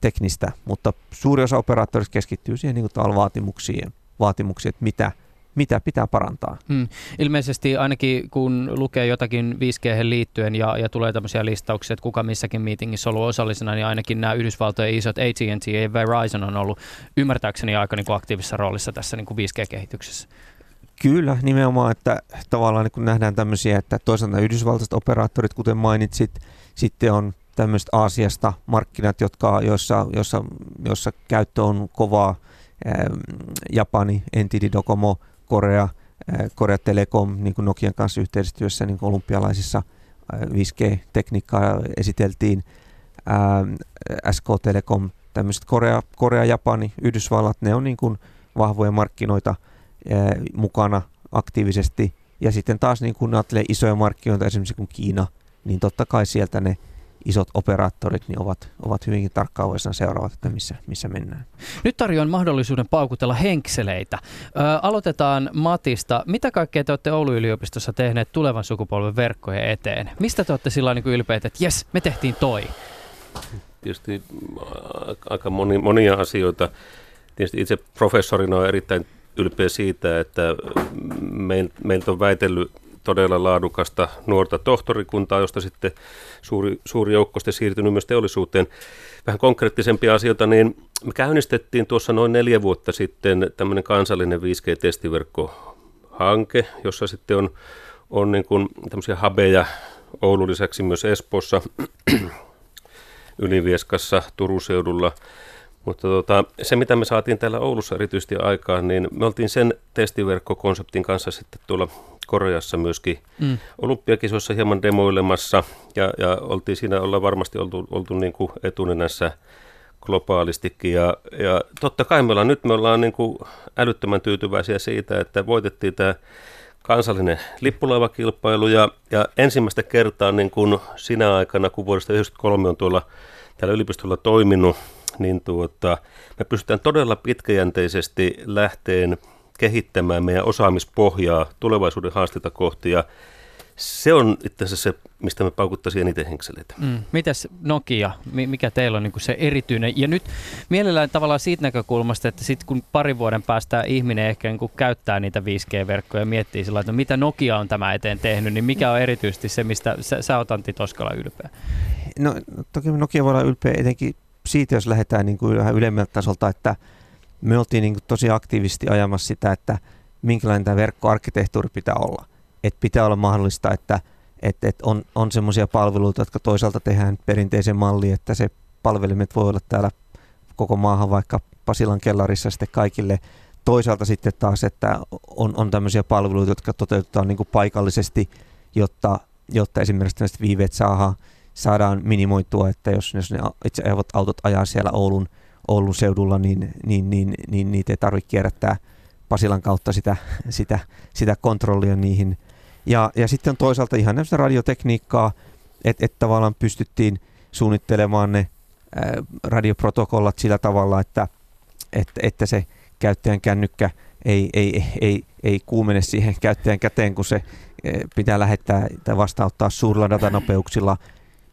teknistä, mutta suuri osa operaattorista keskittyy siihen niin vaatimuksiin, vaatimuksiin, että mitä – mitä pitää parantaa. Hmm. Ilmeisesti ainakin kun lukee jotakin 5G liittyen ja, ja tulee tämmöisiä listauksia, että kuka missäkin meetingissä on ollut osallisena, niin ainakin nämä Yhdysvaltojen isot AT&T ja Verizon on ollut ymmärtääkseni aika niin kuin aktiivisessa roolissa tässä niin kuin 5G-kehityksessä. Kyllä, nimenomaan, että tavallaan niin kun nähdään tämmöisiä, että toisaalta yhdysvaltaiset operaattorit, kuten mainitsit, sitten on tämmöiset Aasiasta markkinat, jotka, joissa, joissa, joissa käyttö on kovaa, Japani, Entity Docomo, Korea, Korea Telekom niin kuin Nokian kanssa yhteistyössä niin kuin olympialaisissa 5G-tekniikkaa esiteltiin, SK Telekom, tämmöiset Korea, Korea, Japani, Yhdysvallat, ne on niin kuin vahvoja markkinoita mukana aktiivisesti. Ja sitten taas niin kun ajattelee isoja markkinoita, esimerkiksi kuin Kiina, niin totta kai sieltä ne isot operaattorit niin ovat, ovat hyvinkin tarkkaavaisena seuraavat, että missä, missä mennään. Nyt tarjoan mahdollisuuden paukutella henkseleitä. Ö, aloitetaan Matista. Mitä kaikkea te olette Oulun yliopistossa tehneet tulevan sukupolven verkkojen eteen? Mistä te olette sillä niin ylpeitä, että jes, me tehtiin toi? Tietysti aika moni, monia asioita. Tietysti itse professorina on erittäin ylpeä siitä, että meiltä on väitellyt todella laadukasta nuorta tohtorikuntaa, josta sitten suuri, suuri joukko sitten siirtynyt myös teollisuuteen. Vähän konkreettisempia asioita, niin me käynnistettiin tuossa noin neljä vuotta sitten tämmöinen kansallinen 5G-testiverkko hanke, jossa sitten on, on niin kuin tämmöisiä habeja Oulun lisäksi myös Espoossa, Ylivieskassa, Turun seudulla. Mutta tota, se, mitä me saatiin täällä Oulussa erityisesti aikaan, niin me oltiin sen testiverkkokonseptin kanssa sitten tuolla Koreassa myöskin mm. olympiakisoissa hieman demoilemassa ja, ja oltiin siinä olla varmasti oltu, oltu niin kuin etunenässä globaalistikin. Ja, ja totta kai me ollaan, nyt me ollaan niin kuin älyttömän tyytyväisiä siitä, että voitettiin tämä kansallinen lippulaivakilpailu ja, ja ensimmäistä kertaa niin kuin sinä aikana, kun vuodesta 1993 on tuolla täällä yliopistolla toiminut, niin tuota, me pystytään todella pitkäjänteisesti lähteen kehittämään meidän osaamispohjaa tulevaisuuden haasteita kohti ja se on itse asiassa se, mistä me paukuttaisiin eniten henkseleitä. Mm. Mitäs Nokia, mikä teillä on niin se erityinen? Ja nyt mielellään tavallaan siitä näkökulmasta, että sitten kun parin vuoden päästä ihminen ehkä niin käyttää niitä 5G-verkkoja ja miettii sillä että mitä Nokia on tämä eteen tehnyt, niin mikä on erityisesti se, mistä sä, sä oot Antti Toskala ylpeä? No toki Nokia voi olla ylpeä etenkin siitä, jos lähdetään niin kuin vähän ylemmältä tasolta, että me oltiin niin kuin tosi aktiivisesti ajamassa sitä, että minkälainen tämä verkkoarkkitehtuuri pitää olla – että pitää olla mahdollista, että et, et on, on semmoisia palveluita, jotka toisaalta tehdään perinteisen malliin, että se palvelimet voi olla täällä koko maahan vaikka Pasilan kellarissa sitten kaikille. Toisaalta sitten taas, että on, on tämmöisiä palveluita, jotka toteutetaan niin kuin paikallisesti, jotta, jotta esimerkiksi tämmöiset viiveet saadaan, saadaan minimoitua, että jos, jos ne itse autot ajaa siellä Oulun, Oulun seudulla, niin, niin, niin, niin, niitä ei tarvitse kierrättää Pasilan kautta sitä, sitä, sitä kontrollia niihin. Ja, ja sitten on toisaalta ihan näistä radiotekniikkaa, että et tavallaan pystyttiin suunnittelemaan ne ää, radioprotokollat sillä tavalla, että, että, että se käyttäjän kännykkä ei, ei, ei, ei kuumene siihen käyttäjän käteen, kun se pitää lähettää tai vastauttaa suurilla datanopeuksilla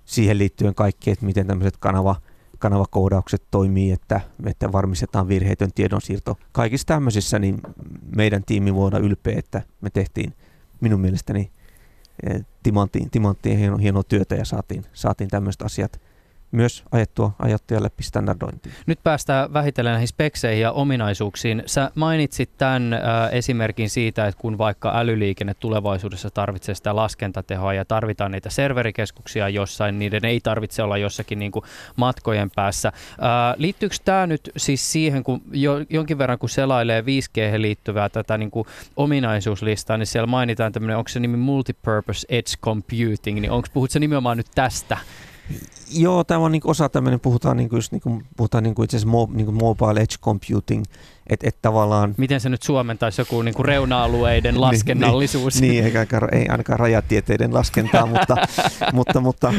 siihen liittyen kaikki, että miten tämmöiset kanava, kanavakoodaukset toimii, että, että varmistetaan virheetön tiedonsiirto. Kaikissa tämmöisissä niin meidän tiimi voi olla ylpeä, että me tehtiin minun mielestäni eh, timanttiin, timanttiin hieno, hienoa työtä ja saatiin, saatiin tämmöiset asiat myös ajettua ajattaja läpi standardointiin. Nyt päästään vähitellen näihin spekseihin ja ominaisuuksiin. Sä mainitsit tämän äh, esimerkin siitä, että kun vaikka älyliikenne tulevaisuudessa tarvitsee sitä laskentatehoa ja tarvitaan niitä serverikeskuksia jossain, niiden ei tarvitse olla jossakin niin kuin matkojen päässä. Äh, liittyykö tämä nyt siis siihen, kun jo, jonkin verran kun selailee 5G liittyvää tätä niin kuin ominaisuuslistaa, niin siellä mainitaan tämmöinen, onko se nimi Multipurpose Edge Computing, niin onko puhutko nimenomaan nyt tästä? Joo, tämä on niin osa tämmöinen, puhutaan, niin kuin, just, niin kuin, puhutaan niin kuin itse asiassa mo, niin kuin mobile edge computing, että et tavallaan... Miten se nyt suomentaisi joku niin kuin reuna-alueiden laskennallisuus? niin, niin, eikä ei ainakaan rajatieteiden laskentaa, mutta, mutta, mutta,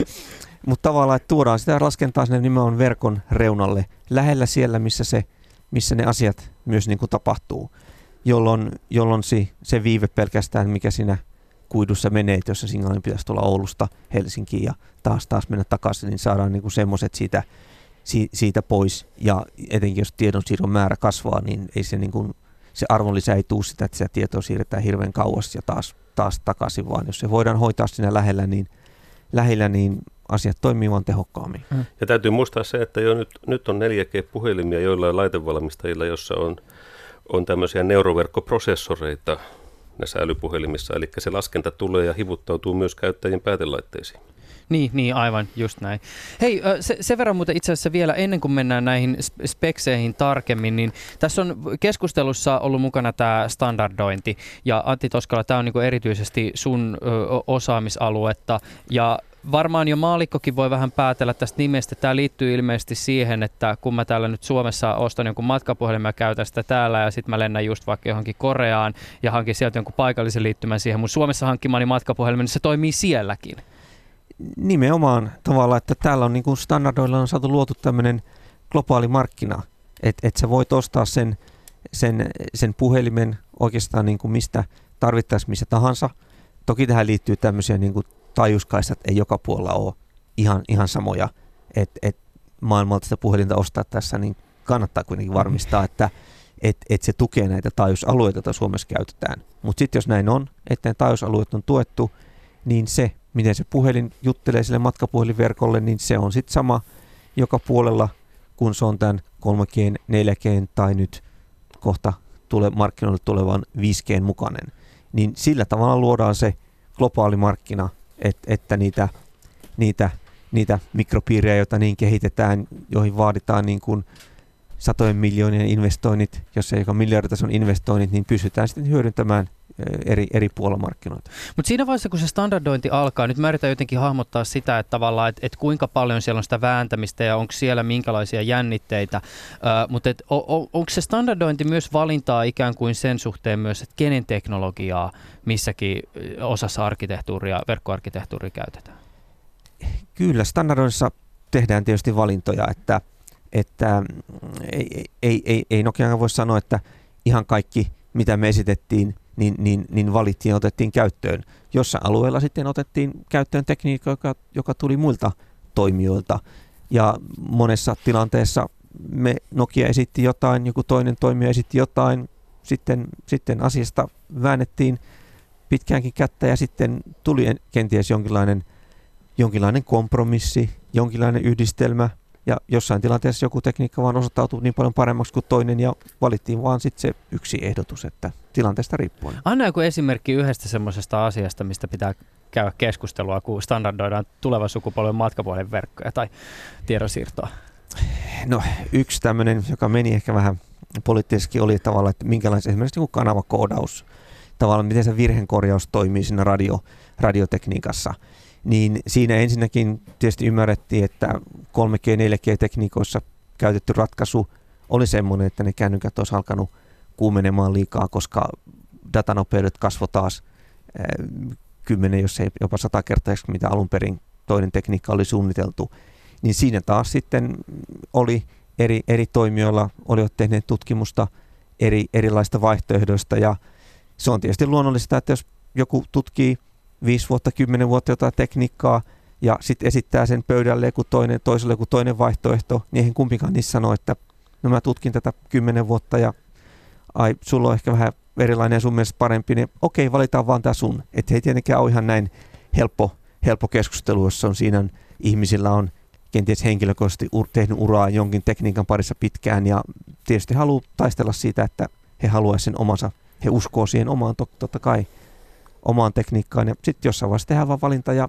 mutta tavallaan, että tuodaan sitä laskentaa sinne nimenomaan verkon reunalle, lähellä siellä, missä, se, missä ne asiat myös niin kuin tapahtuu, jolloin, jolloin se, se viive pelkästään, mikä siinä kuidussa menee, että jos se signaalin pitäisi tulla Oulusta Helsinkiin ja taas taas mennä takaisin, niin saadaan niin semmoiset siitä, si, siitä pois. Ja etenkin jos tiedonsiirron määrä kasvaa, niin ei se, niin kuin, se arvonlisä ei tule sitä, että sitä tietoa siirretään hirveän kauas ja taas, taas takaisin, vaan jos se voidaan hoitaa siinä lähellä, niin, lähellä, niin asiat toimii vaan tehokkaammin. Mm. Ja täytyy muistaa se, että jo nyt, nyt on 4G-puhelimia joillain laitevalmistajilla, jossa on, on tämmöisiä neuroverkkoprosessoreita, näissä älypuhelimissa, eli se laskenta tulee ja hivuttautuu myös käyttäjien päätelaitteisiin. Niin, niin, aivan, just näin. Hei, se, sen verran muuten itse asiassa vielä ennen kuin mennään näihin spekseihin tarkemmin, niin tässä on keskustelussa ollut mukana tämä standardointi, ja Antti Toskala, tämä on niin erityisesti sun osaamisaluetta, ja varmaan jo maalikkokin voi vähän päätellä tästä nimestä. Tämä liittyy ilmeisesti siihen, että kun mä täällä nyt Suomessa ostan jonkun matkapuhelimen ja käytän sitä täällä ja sitten mä lennän just vaikka johonkin Koreaan ja hankin sieltä jonkun paikallisen liittymän siihen mun Suomessa hankkimani matkapuhelimen, niin se toimii sielläkin. Nimenomaan tavalla, että täällä on niin kuin standardoilla on saatu luotu tämmöinen globaali markkina, että et sä voit ostaa sen, sen, sen puhelimen oikeastaan niin kuin mistä tarvittaisiin missä tahansa. Toki tähän liittyy tämmöisiä niin kuin taajuuskaistat ei joka puolella ole ihan, ihan samoja, että et maailmalta sitä puhelinta ostaa tässä, niin kannattaa kuitenkin varmistaa, että et, et se tukee näitä taajuusalueita, joita Suomessa käytetään. Mutta sitten jos näin on, että ne taajuusalueet on tuettu, niin se, miten se puhelin juttelee sille matkapuhelinverkolle, niin se on sitten sama joka puolella, kun se on tämän 3G, 4G tai nyt kohta tule markkinoille tulevan 5G mukainen. Niin sillä tavalla luodaan se globaali markkina et, että niitä, niitä, niitä mikropiirejä, joita niin kehitetään, joihin vaaditaan niin kuin satojen miljoonien investoinnit, jos ei joka miljarditason investoinnit, niin pystytään sitten hyödyntämään eri, eri puolilla markkinoita. Mutta siinä vaiheessa, kun se standardointi alkaa, nyt mä yritän jotenkin hahmottaa sitä, että tavallaan, että, että kuinka paljon siellä on sitä vääntämistä ja onko siellä minkälaisia jännitteitä, uh, mutta et, on, on, onko se standardointi myös valintaa ikään kuin sen suhteen myös, että kenen teknologiaa missäkin osassa arkkitehtuuria, verkkoarkkitehtuuria käytetään? Kyllä, standardoissa tehdään tietysti valintoja, että, että ei, ei, ei, ei Nokia voi sanoa, että ihan kaikki, mitä me esitettiin, niin, niin, niin valittiin ja otettiin käyttöön. Jossain alueella sitten otettiin käyttöön tekniikka, joka, joka tuli muilta toimijoilta. Ja monessa tilanteessa me Nokia esitti jotain, joku toinen toimija esitti jotain, sitten, sitten asiasta väännettiin pitkäänkin kättä ja sitten tuli kenties jonkinlainen, jonkinlainen kompromissi, jonkinlainen yhdistelmä – ja jossain tilanteessa joku tekniikka vaan osoittautui niin paljon paremmaksi kuin toinen ja valittiin vaan sitten se yksi ehdotus, että tilanteesta riippuen. Anna joku esimerkki yhdestä semmoisesta asiasta, mistä pitää käydä keskustelua, kun standardoidaan tulevan sukupolven matkapuolen verkkoja tai tiedonsiirtoa. No yksi tämmöinen, joka meni ehkä vähän poliittisesti, oli tavallaan, että minkälainen esimerkiksi niin kanavakoodaus, tavallaan miten se virhenkorjaus toimii siinä radio, radiotekniikassa – niin siinä ensinnäkin tietysti ymmärrettiin, että 3G, 4G-tekniikoissa käytetty ratkaisu oli semmoinen, että ne kännykät olisi alkanut kuumenemaan liikaa, koska datanopeudet kasvoi taas kymmenen, jos ei jopa sata kertaa, mitä alun perin toinen tekniikka oli suunniteltu. Niin siinä taas sitten oli eri, eri toimijoilla, olivat tehneet tutkimusta eri, erilaista vaihtoehdoista ja se on tietysti luonnollista, että jos joku tutkii viisi vuotta, kymmenen vuotta jotain tekniikkaa ja sitten esittää sen pöydälle joku toinen, toiselle joku toinen vaihtoehto, niin eihän kumpikaan niissä sano, että no mä tutkin tätä kymmenen vuotta ja ai, sulla on ehkä vähän erilainen ja sun mielestä parempi, niin okei, valitaan vaan tämä sun. Että ei tietenkään ole ihan näin helppo, helppo keskustelu, jos on siinä ihmisillä on kenties henkilökohtaisesti ur, tehnyt uraa jonkin tekniikan parissa pitkään ja tietysti haluaa taistella siitä, että he haluaisivat sen omansa, he uskoo siihen omaan totta kai omaan tekniikkaan ja sitten jossain vaiheessa tehdään vaan valinta ja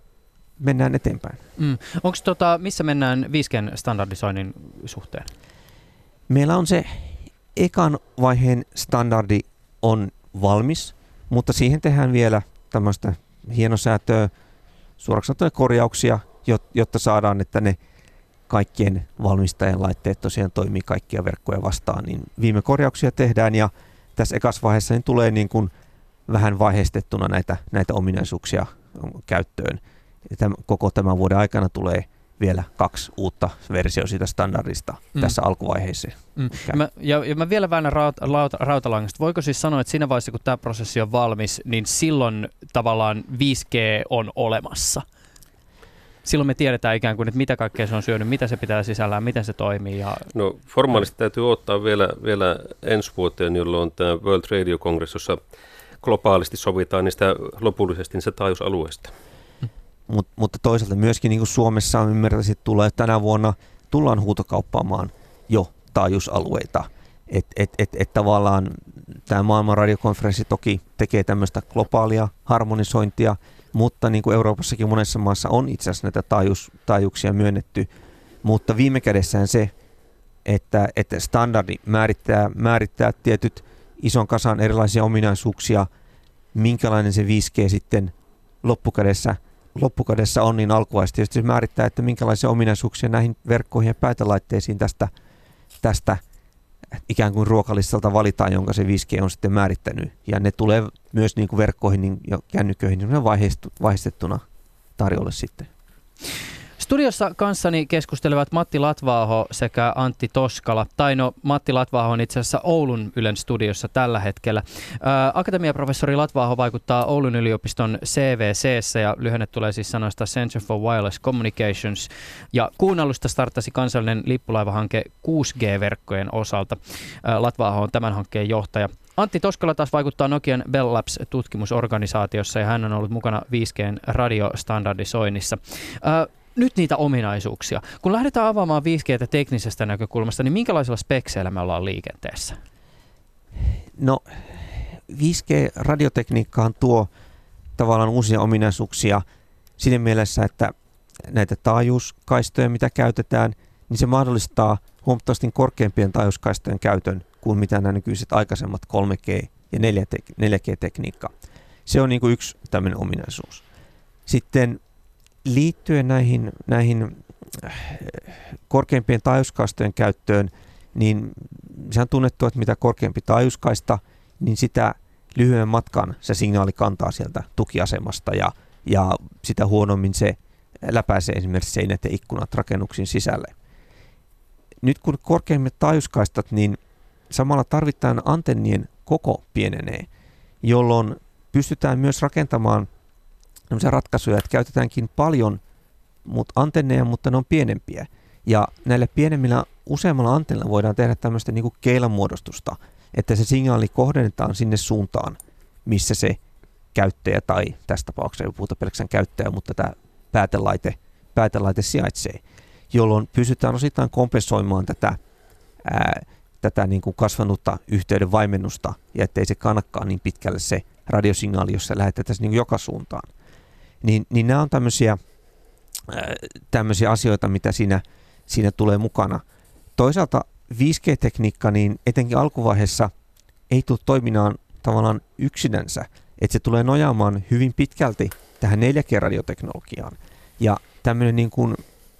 mennään eteenpäin. Mm. Onko tota, missä mennään 5G standardisoinnin suhteen? Meillä on se ekan vaiheen standardi on valmis, mutta siihen tehdään vielä tämmöistä hienosäätöä, suoraksi korjauksia, jotta saadaan, että ne kaikkien valmistajien laitteet tosiaan toimii kaikkia verkkoja vastaan, niin viime korjauksia tehdään ja tässä ekassa vaiheessa niin tulee niin kuin vähän vaiheistettuna näitä, näitä ominaisuuksia käyttöön. Tämän, koko tämän vuoden aikana tulee vielä kaksi uutta versiota siitä standardista mm. tässä alkuvaiheessa. Mm. Mä, ja, ja mä vielä vähän rauta, rauta, rautalangasta. Voiko siis sanoa, että siinä vaiheessa, kun tämä prosessi on valmis, niin silloin tavallaan 5G on olemassa? Silloin me tiedetään ikään kuin, että mitä kaikkea se on syönyt, mitä se pitää sisällään, miten se toimii. Ja... No formaalisti täytyy ottaa vielä, vielä ensi vuoteen, jolloin on tämä World Radio Congress, jossa globaalisti sovitaan niistä lopullisesti niistä taajuusalueista. Mut, mutta toisaalta myöskin niin kuin Suomessa on ymmärtäisi, että tulee tänä vuonna tullaan huutokauppaamaan jo taajuusalueita. Että et, et, et tavallaan tämä maailman radiokonferenssi toki tekee tämmöistä globaalia harmonisointia, mutta niin kuin Euroopassakin monessa maassa on itse asiassa näitä taajuus, taajuuksia myönnetty. Mutta viime kädessään se, että, että standardi määrittää, määrittää tietyt ison kasan erilaisia ominaisuuksia, minkälainen se 5G sitten loppukädessä, loppukädessä on, niin alkuvaiheessa tietysti se määrittää, että minkälaisia ominaisuuksia näihin verkkoihin ja päätelaitteisiin tästä, tästä ikään kuin ruokalistalta valitaan, jonka se 5G on sitten määrittänyt. Ja ne tulee myös niin kuin verkkoihin niin, ja kännyköihin niin vaiheistettuna tarjolle sitten. Studiossa kanssani keskustelevat Matti Latvaaho sekä Antti Toskala. Tai no, Matti Latvaaho on itse asiassa Oulun Ylen studiossa tällä hetkellä. Ää, akatemiaprofessori Latvaaho vaikuttaa Oulun yliopiston CVC ja lyhenne tulee siis sanoista Center for Wireless Communications. Ja kuunnellusta starttasi kansallinen lippulaivahanke 6G-verkkojen osalta. Ää, Latvaaho on tämän hankkeen johtaja. Antti Toskala taas vaikuttaa Nokian Bell Labs-tutkimusorganisaatiossa ja hän on ollut mukana 5Gn radiostandardisoinnissa. Ää, nyt niitä ominaisuuksia. Kun lähdetään avaamaan 5G teknisestä näkökulmasta, niin minkälaisilla spekseillä me ollaan liikenteessä? No 5G-radiotekniikkaan tuo tavallaan uusia ominaisuuksia siinä mielessä, että näitä taajuuskaistoja, mitä käytetään, niin se mahdollistaa huomattavasti korkeampien taajuuskaistojen käytön kuin mitä nämä nykyiset aikaisemmat 3G- ja 4G-tekniikka. Se on niin kuin yksi tämmöinen ominaisuus. Sitten liittyen näihin, näihin äh, korkeimpien taajuuskaistojen käyttöön, niin se on tunnettu, että mitä korkeampi taajuuskaista, niin sitä lyhyen matkan se signaali kantaa sieltä tukiasemasta ja, ja sitä huonommin se läpäisee esimerkiksi seinät ja ikkunat rakennuksiin sisälle. Nyt kun korkeimmat taajuuskaistat, niin samalla tarvitaan antennien koko pienenee, jolloin pystytään myös rakentamaan ratkaisuja, että käytetäänkin paljon mut antenneja, mutta ne on pienempiä. Ja näillä pienemmillä useammalla antennilla voidaan tehdä tämmöistä niin keilamuodostusta, että se signaali kohdennetaan sinne suuntaan, missä se käyttäjä tai tässä tapauksessa ei puhuta pelkästään käyttäjä, mutta tämä päätelaite, päätelaite sijaitsee, jolloin pystytään osittain kompensoimaan tätä, ää, tätä niin kuin kasvanutta yhteyden vaimennusta ja ettei se kannakaan niin pitkälle se radiosignaali, jos se lähetetään niin joka suuntaan. Niin, niin nämä on tämmöisiä, ää, tämmöisiä asioita, mitä siinä, siinä tulee mukana. Toisaalta 5G-tekniikka, niin etenkin alkuvaiheessa ei tule toiminaan tavallaan yksinänsä, että se tulee nojaamaan hyvin pitkälti tähän 4G-radioteknologiaan. Ja tämmöinen niin kuin,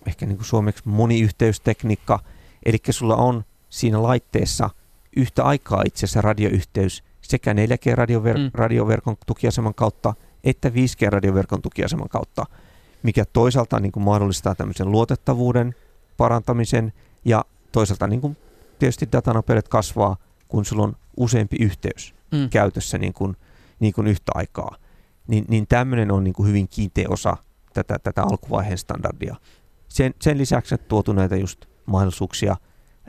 ehkä niin kuin suomeksi moniyhteystekniikka, eli sulla on siinä laitteessa yhtä aikaa itse asiassa radioyhteys sekä 4G-radioverkon mm. tukiaseman kautta että 5G-radioverkon tukiaseman kautta, mikä toisaalta niin kuin mahdollistaa tämmöisen luotettavuuden parantamisen ja toisaalta niin kuin tietysti datanopeudet kasvaa, kun sulla on useampi yhteys mm. käytössä niin kuin, niin kuin yhtä aikaa. Niin, niin tämmöinen on niin kuin hyvin kiinteä osa tätä, tätä alkuvaiheen standardia. Sen, sen lisäksi on tuotu näitä just mahdollisuuksia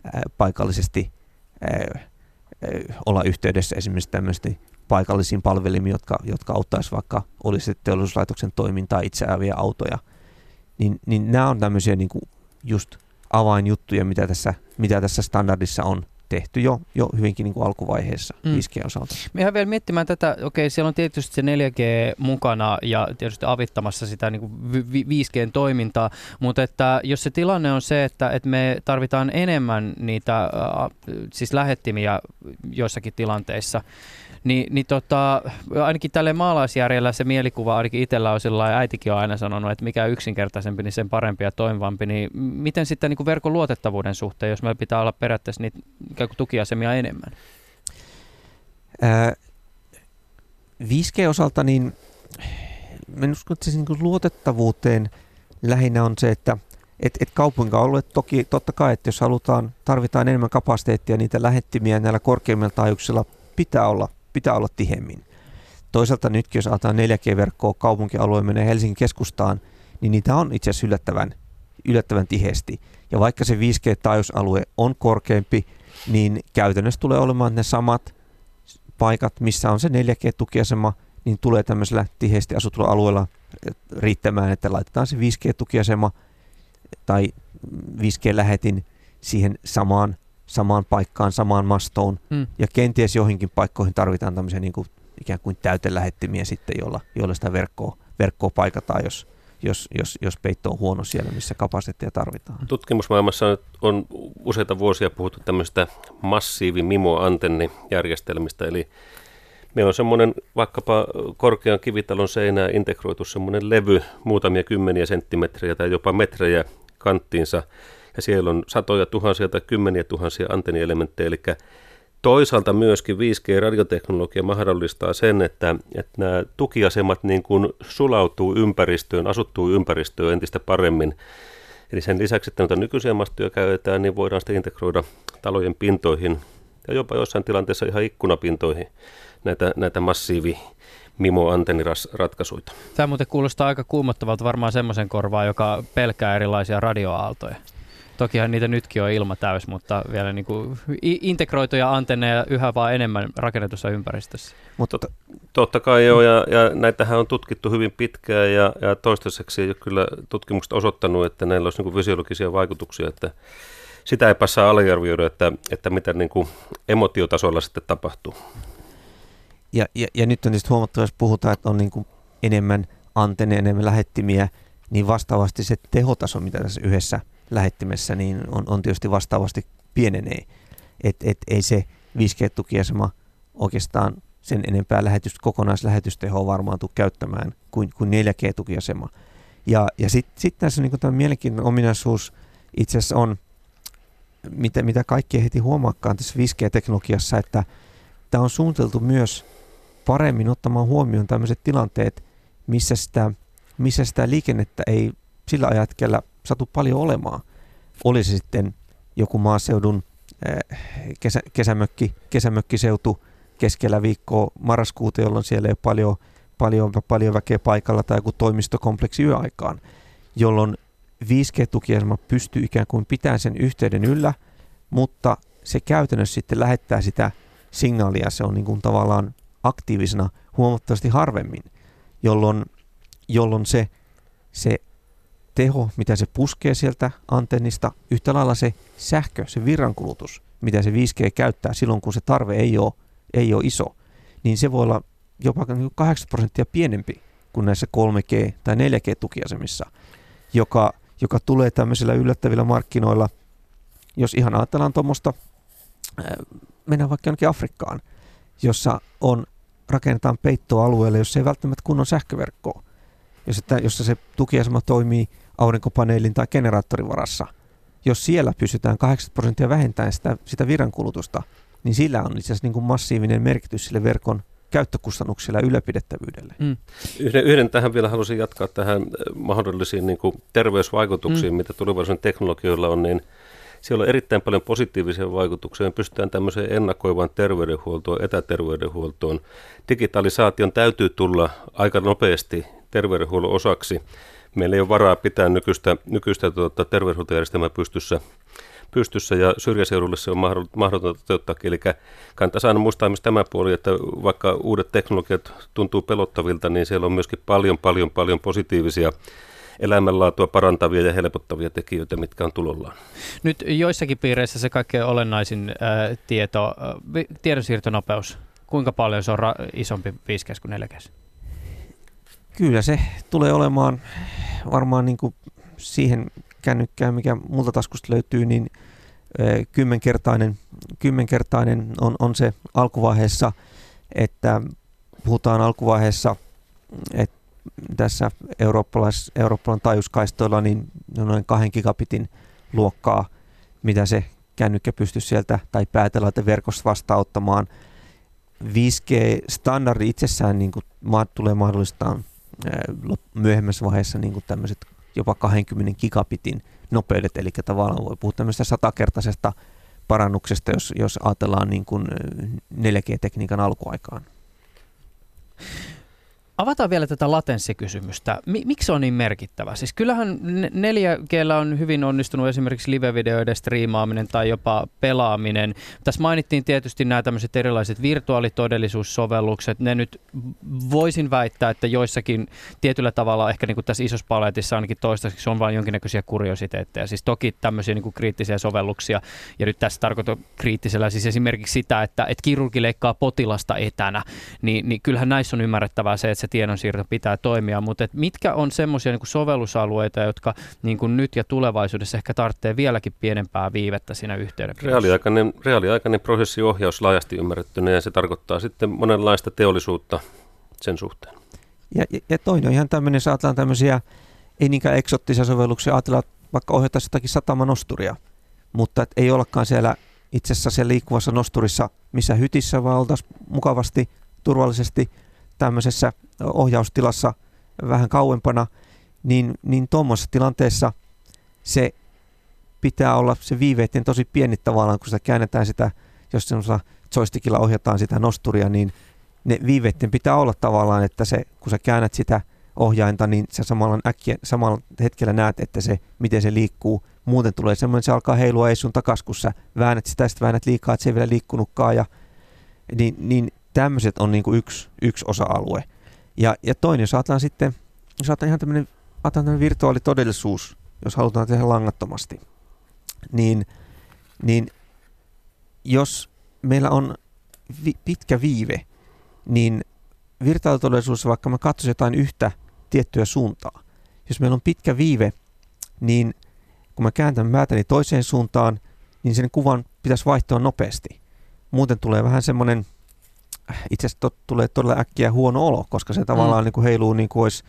ää, paikallisesti ää, ää, olla yhteydessä esimerkiksi tämmöisesti paikallisiin palvelimiin, jotka, jotka auttaisivat vaikka olisi teollisuuslaitoksen toimintaa itseäviä autoja. Niin, niin nämä on tämmöisiä niin kuin just avainjuttuja, mitä tässä, mitä tässä standardissa on tehty jo, jo hyvinkin niin kuin alkuvaiheessa mm. 5G-osalta. Me ihan vielä miettimään tätä, okei siellä on tietysti se 4G mukana ja tietysti avittamassa sitä niin kuin 5G-toimintaa, mutta että jos se tilanne on se, että, että me tarvitaan enemmän niitä siis lähettimiä joissakin tilanteissa, niin, niin tota, ainakin tälle maalaisjärjellä se mielikuva ainakin itsellä on sillä äitikin on aina sanonut, että mikä yksinkertaisempi, niin sen parempi ja toimivampi. Niin miten sitten niin kuin verkon luotettavuuden suhteen, jos meillä pitää olla periaatteessa niitä tukiasemia enemmän? Ää, 5G-osalta niin minä uskon, että se niin luotettavuuteen lähinnä on se, että et, et kaupunkialueet toki totta kai, että jos halutaan, tarvitaan enemmän kapasiteettia, niitä lähettimiä näillä korkeimmilla taajuuksilla pitää olla pitää olla tihemmin. Toisaalta nytkin, jos ajatellaan 4G-verkkoa kaupunkialue menee Helsingin keskustaan, niin niitä on itse asiassa yllättävän, yllättävän tiheesti. Ja vaikka se 5G-taajuusalue on korkeampi, niin käytännössä tulee olemaan ne samat paikat, missä on se 4G-tukiasema, niin tulee tämmöisellä tiheesti asutulla alueella riittämään, että laitetaan se 5G-tukiasema tai 5G-lähetin siihen samaan samaan paikkaan, samaan mastoon. Mm. Ja kenties joihinkin paikkoihin tarvitaan tämmöisiä niin kuin, ikään kuin täytelähettimiä sitten, jolla, jolla sitä verkkoa, verkkoa paikataan, jos, jos, jos, jos peitto on huono siellä, missä kapasiteettia tarvitaan. Tutkimusmaailmassa on useita vuosia puhuttu tämmöistä massiivi MIMO-antennijärjestelmistä, eli meillä on semmoinen vaikkapa korkean kivitalon seinään integroitu semmoinen levy, muutamia kymmeniä senttimetriä tai jopa metrejä kanttiinsa, ja siellä on satoja tuhansia tai kymmeniä tuhansia antennielementtejä, eli toisaalta myöskin 5G-radioteknologia mahdollistaa sen, että, että nämä tukiasemat niin kuin sulautuu ympäristöön, asuttuu ympäristöön entistä paremmin. Eli sen lisäksi, että noita nykyisiä mastoja käytetään, niin voidaan sitten integroida talojen pintoihin ja jopa jossain tilanteessa ihan ikkunapintoihin näitä, näitä massiivi MIMO-antenniratkaisuja. Tämä muuten kuulostaa aika kuumottavalta varmaan semmoisen korvaa, joka pelkää erilaisia radioaaltoja. Tokihan niitä nytkin on ilma täys, mutta vielä niin kuin integroituja antenneja yhä vaan enemmän rakennetussa ympäristössä. Mutta totta kai joo, ja, ja näitähän on tutkittu hyvin pitkään, ja, ja toistaiseksi ei ole kyllä tutkimukset osoittanut, että näillä olisi niin kuin fysiologisia vaikutuksia, että sitä ei saa aliarvioida, että, että mitä niin kuin emotiotasolla sitten tapahtuu. Ja, ja, ja nyt on tietysti huomattavasti puhutaan, että on niin kuin enemmän antenneja, enemmän lähettimiä, niin vastaavasti se tehotaso, mitä tässä yhdessä lähettimessä, niin on, on tietysti vastaavasti pienenee. Et, et ei se 5G-tukiasema oikeastaan sen enempää lähetys, kokonaislähetystehoa varmaan tule käyttämään kuin, kuin 4G-tukiasema. Ja, ja sitten sit tässä niin tämä mielenkiintoinen ominaisuus itse asiassa on, mitä, mitä kaikki heti huomaakaan tässä 5G-teknologiassa, että tämä on suunniteltu myös paremmin ottamaan huomioon tämmöiset tilanteet, missä sitä, missä sitä liikennettä ei sillä ajatkella satu paljon olemaan. Oli se sitten joku maaseudun kesä, kesämökki, kesämökkiseutu keskellä viikkoa marraskuuta, jolloin siellä ei ole paljon, paljon, paljon väkeä paikalla tai joku toimistokompleksi yöaikaan, jolloin 5G-tukiasema pystyy ikään kuin pitämään sen yhteyden yllä, mutta se käytännössä sitten lähettää sitä signaalia, se on niin kuin tavallaan aktiivisena huomattavasti harvemmin, jolloin, jolloin se, se teho, mitä se puskee sieltä antennista, yhtä lailla se sähkö, se virrankulutus, mitä se 5G käyttää silloin, kun se tarve ei ole, ei ole iso, niin se voi olla jopa 80 prosenttia pienempi kuin näissä 3G- tai 4G-tukiasemissa, joka, joka tulee tämmöisillä yllättävillä markkinoilla. Jos ihan ajatellaan tuommoista, mennään vaikka jonnekin Afrikkaan, jossa on rakennetaan peittoalueelle, jossa ei välttämättä kunnon sähköverkkoa, jossa, jossa se tukiasema toimii aurinkopaneelin tai generaattorin varassa. Jos siellä pystytään 80 prosenttia vähentämään sitä, sitä virrankulutusta, niin sillä on itse asiassa niin kuin massiivinen merkitys sille verkon käyttökustannuksilla ja ylläpidettävyydelle. Mm. Yhden, yhden tähän vielä haluaisin jatkaa tähän äh, mahdollisiin niin kuin terveysvaikutuksiin, mm. mitä tulevaisuuden teknologioilla on, niin siellä on erittäin paljon positiivisia vaikutuksia. Me pystytään tämmöiseen ennakoivaan terveydenhuoltoon, etäterveydenhuoltoon. Digitalisaation täytyy tulla aika nopeasti terveydenhuollon osaksi meillä ei ole varaa pitää nykyistä, nykyistä tuota, terveydenhuoltojärjestelmää pystyssä, pystyssä ja syrjäseudulle se on mahdotonta toteuttaa. Eli kannattaa aina muistaa myös tämä puoli, että vaikka uudet teknologiat tuntuu pelottavilta, niin siellä on myöskin paljon, paljon, paljon positiivisia elämänlaatua parantavia ja helpottavia tekijöitä, mitkä on tulollaan. Nyt joissakin piireissä se kaikkein olennaisin äh, tieto, äh, tiedonsiirtonopeus, kuinka paljon se on ra- isompi 5 kuin 4 Kyllä se tulee olemaan varmaan niin kuin siihen kännykkään, mikä multa taskusta löytyy, niin kymmenkertainen, kymmenkertainen on, on se alkuvaiheessa, että puhutaan alkuvaiheessa, että tässä eurooppalais, Euroopan taajuuskaistoilla niin noin kahden gigabitin luokkaa, mitä se kännykkä pystyy sieltä tai päätelaiteverkosta vastaanottamaan. 5G-standardi itsessään niin kuin, tulee mahdollistamaan myöhemmässä vaiheessa niin tämmöiset jopa 20 gigabitin nopeudet, eli tavallaan voi puhua tämmöisestä satakertaisesta parannuksesta, jos, jos ajatellaan niin kuin 4G-tekniikan alkuaikaan. Avataan vielä tätä latenssikysymystä. Miksi se on niin merkittävä? Siis kyllähän 4G on hyvin onnistunut esimerkiksi live-videoiden striimaaminen tai jopa pelaaminen. Tässä mainittiin tietysti nämä tämmöiset erilaiset virtuaalitodellisuussovellukset. Ne nyt voisin väittää, että joissakin tietyllä tavalla, ehkä niin kuin tässä isossa paletissa ainakin toistaiseksi on vain jonkinnäköisiä kuriositeetteja. Siis toki tämmöisiä niin kuin kriittisiä sovelluksia. Ja nyt tässä tarkoitan kriittisellä siis esimerkiksi sitä, että, että kirurgi leikkaa potilasta etänä. Niin, niin kyllähän näissä on ymmärrettävää se, että se tiedonsiirto pitää toimia, mutta et mitkä on semmoisia niin sovellusalueita, jotka niin kuin nyt ja tulevaisuudessa ehkä tarvitsee vieläkin pienempää viivettä siinä yhteydessä? Reaaliaikainen, reaaliaikainen prosessiohjaus laajasti ymmärrettynä ja se tarkoittaa sitten monenlaista teollisuutta sen suhteen. Ja, ja toinen on ihan tämmöinen, jos ajatellaan tämmöisiä ei niinkään eksottisia sovelluksia, ajatellaan vaikka ohjata jotakin satamanosturia, mutta et ei ollakaan siellä itse asiassa siellä liikkuvassa nosturissa missä hytissä, vaan oltaisiin mukavasti, turvallisesti tämmöisessä ohjaustilassa vähän kauempana, niin, niin tuommoisessa tilanteessa se pitää olla se viiveiden tosi pieni tavallaan, kun sitä käännetään sitä, jos semmoisella joystickilla ohjataan sitä nosturia, niin ne viiveiden pitää olla tavallaan, että se, kun sä käännät sitä ohjainta, niin sä samalla, äkkiä, samalla hetkellä näet, että se, miten se liikkuu. Muuten tulee semmoinen, se alkaa heilua ei sun takas, kun sä väännät sitä, sitten väännät liikaa, että se ei vielä liikkunutkaan. Ja, niin, niin tämmöiset on niin kuin yksi, yksi osa-alue. Ja, ja toinen, jos ajatellaan sitten, jos ajatellaan ihan tämmöinen, tämmöinen virtuaalitodellisuus, jos halutaan tehdä langattomasti, niin, niin jos meillä on vi, pitkä viive, niin virtuaalitodellisuus, vaikka mä katsoisin jotain yhtä tiettyä suuntaa. Jos meillä on pitkä viive, niin kun mä kääntän määtäni toiseen suuntaan, niin sen kuvan pitäisi vaihtua nopeasti. Muuten tulee vähän semmoinen, itse asiassa to, tulee todella äkkiä huono olo, koska se tavallaan mm. niin kuin heiluu niin kuin olisi,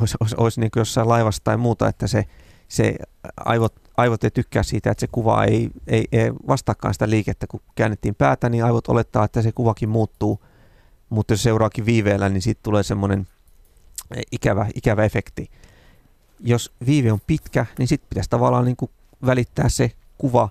olisi, olisi, olisi niin kuin jossain laivassa tai muuta, että se, se aivot, aivot ei tykkää siitä, että se kuva ei, ei, ei vastaakaan sitä liikettä. Kun käännettiin päätä, niin aivot olettaa, että se kuvakin muuttuu, mutta jos seuraakin viiveellä, niin siitä tulee semmoinen ikävä, ikävä efekti. Jos viive on pitkä, niin sitten pitäisi tavallaan niin kuin välittää se kuva,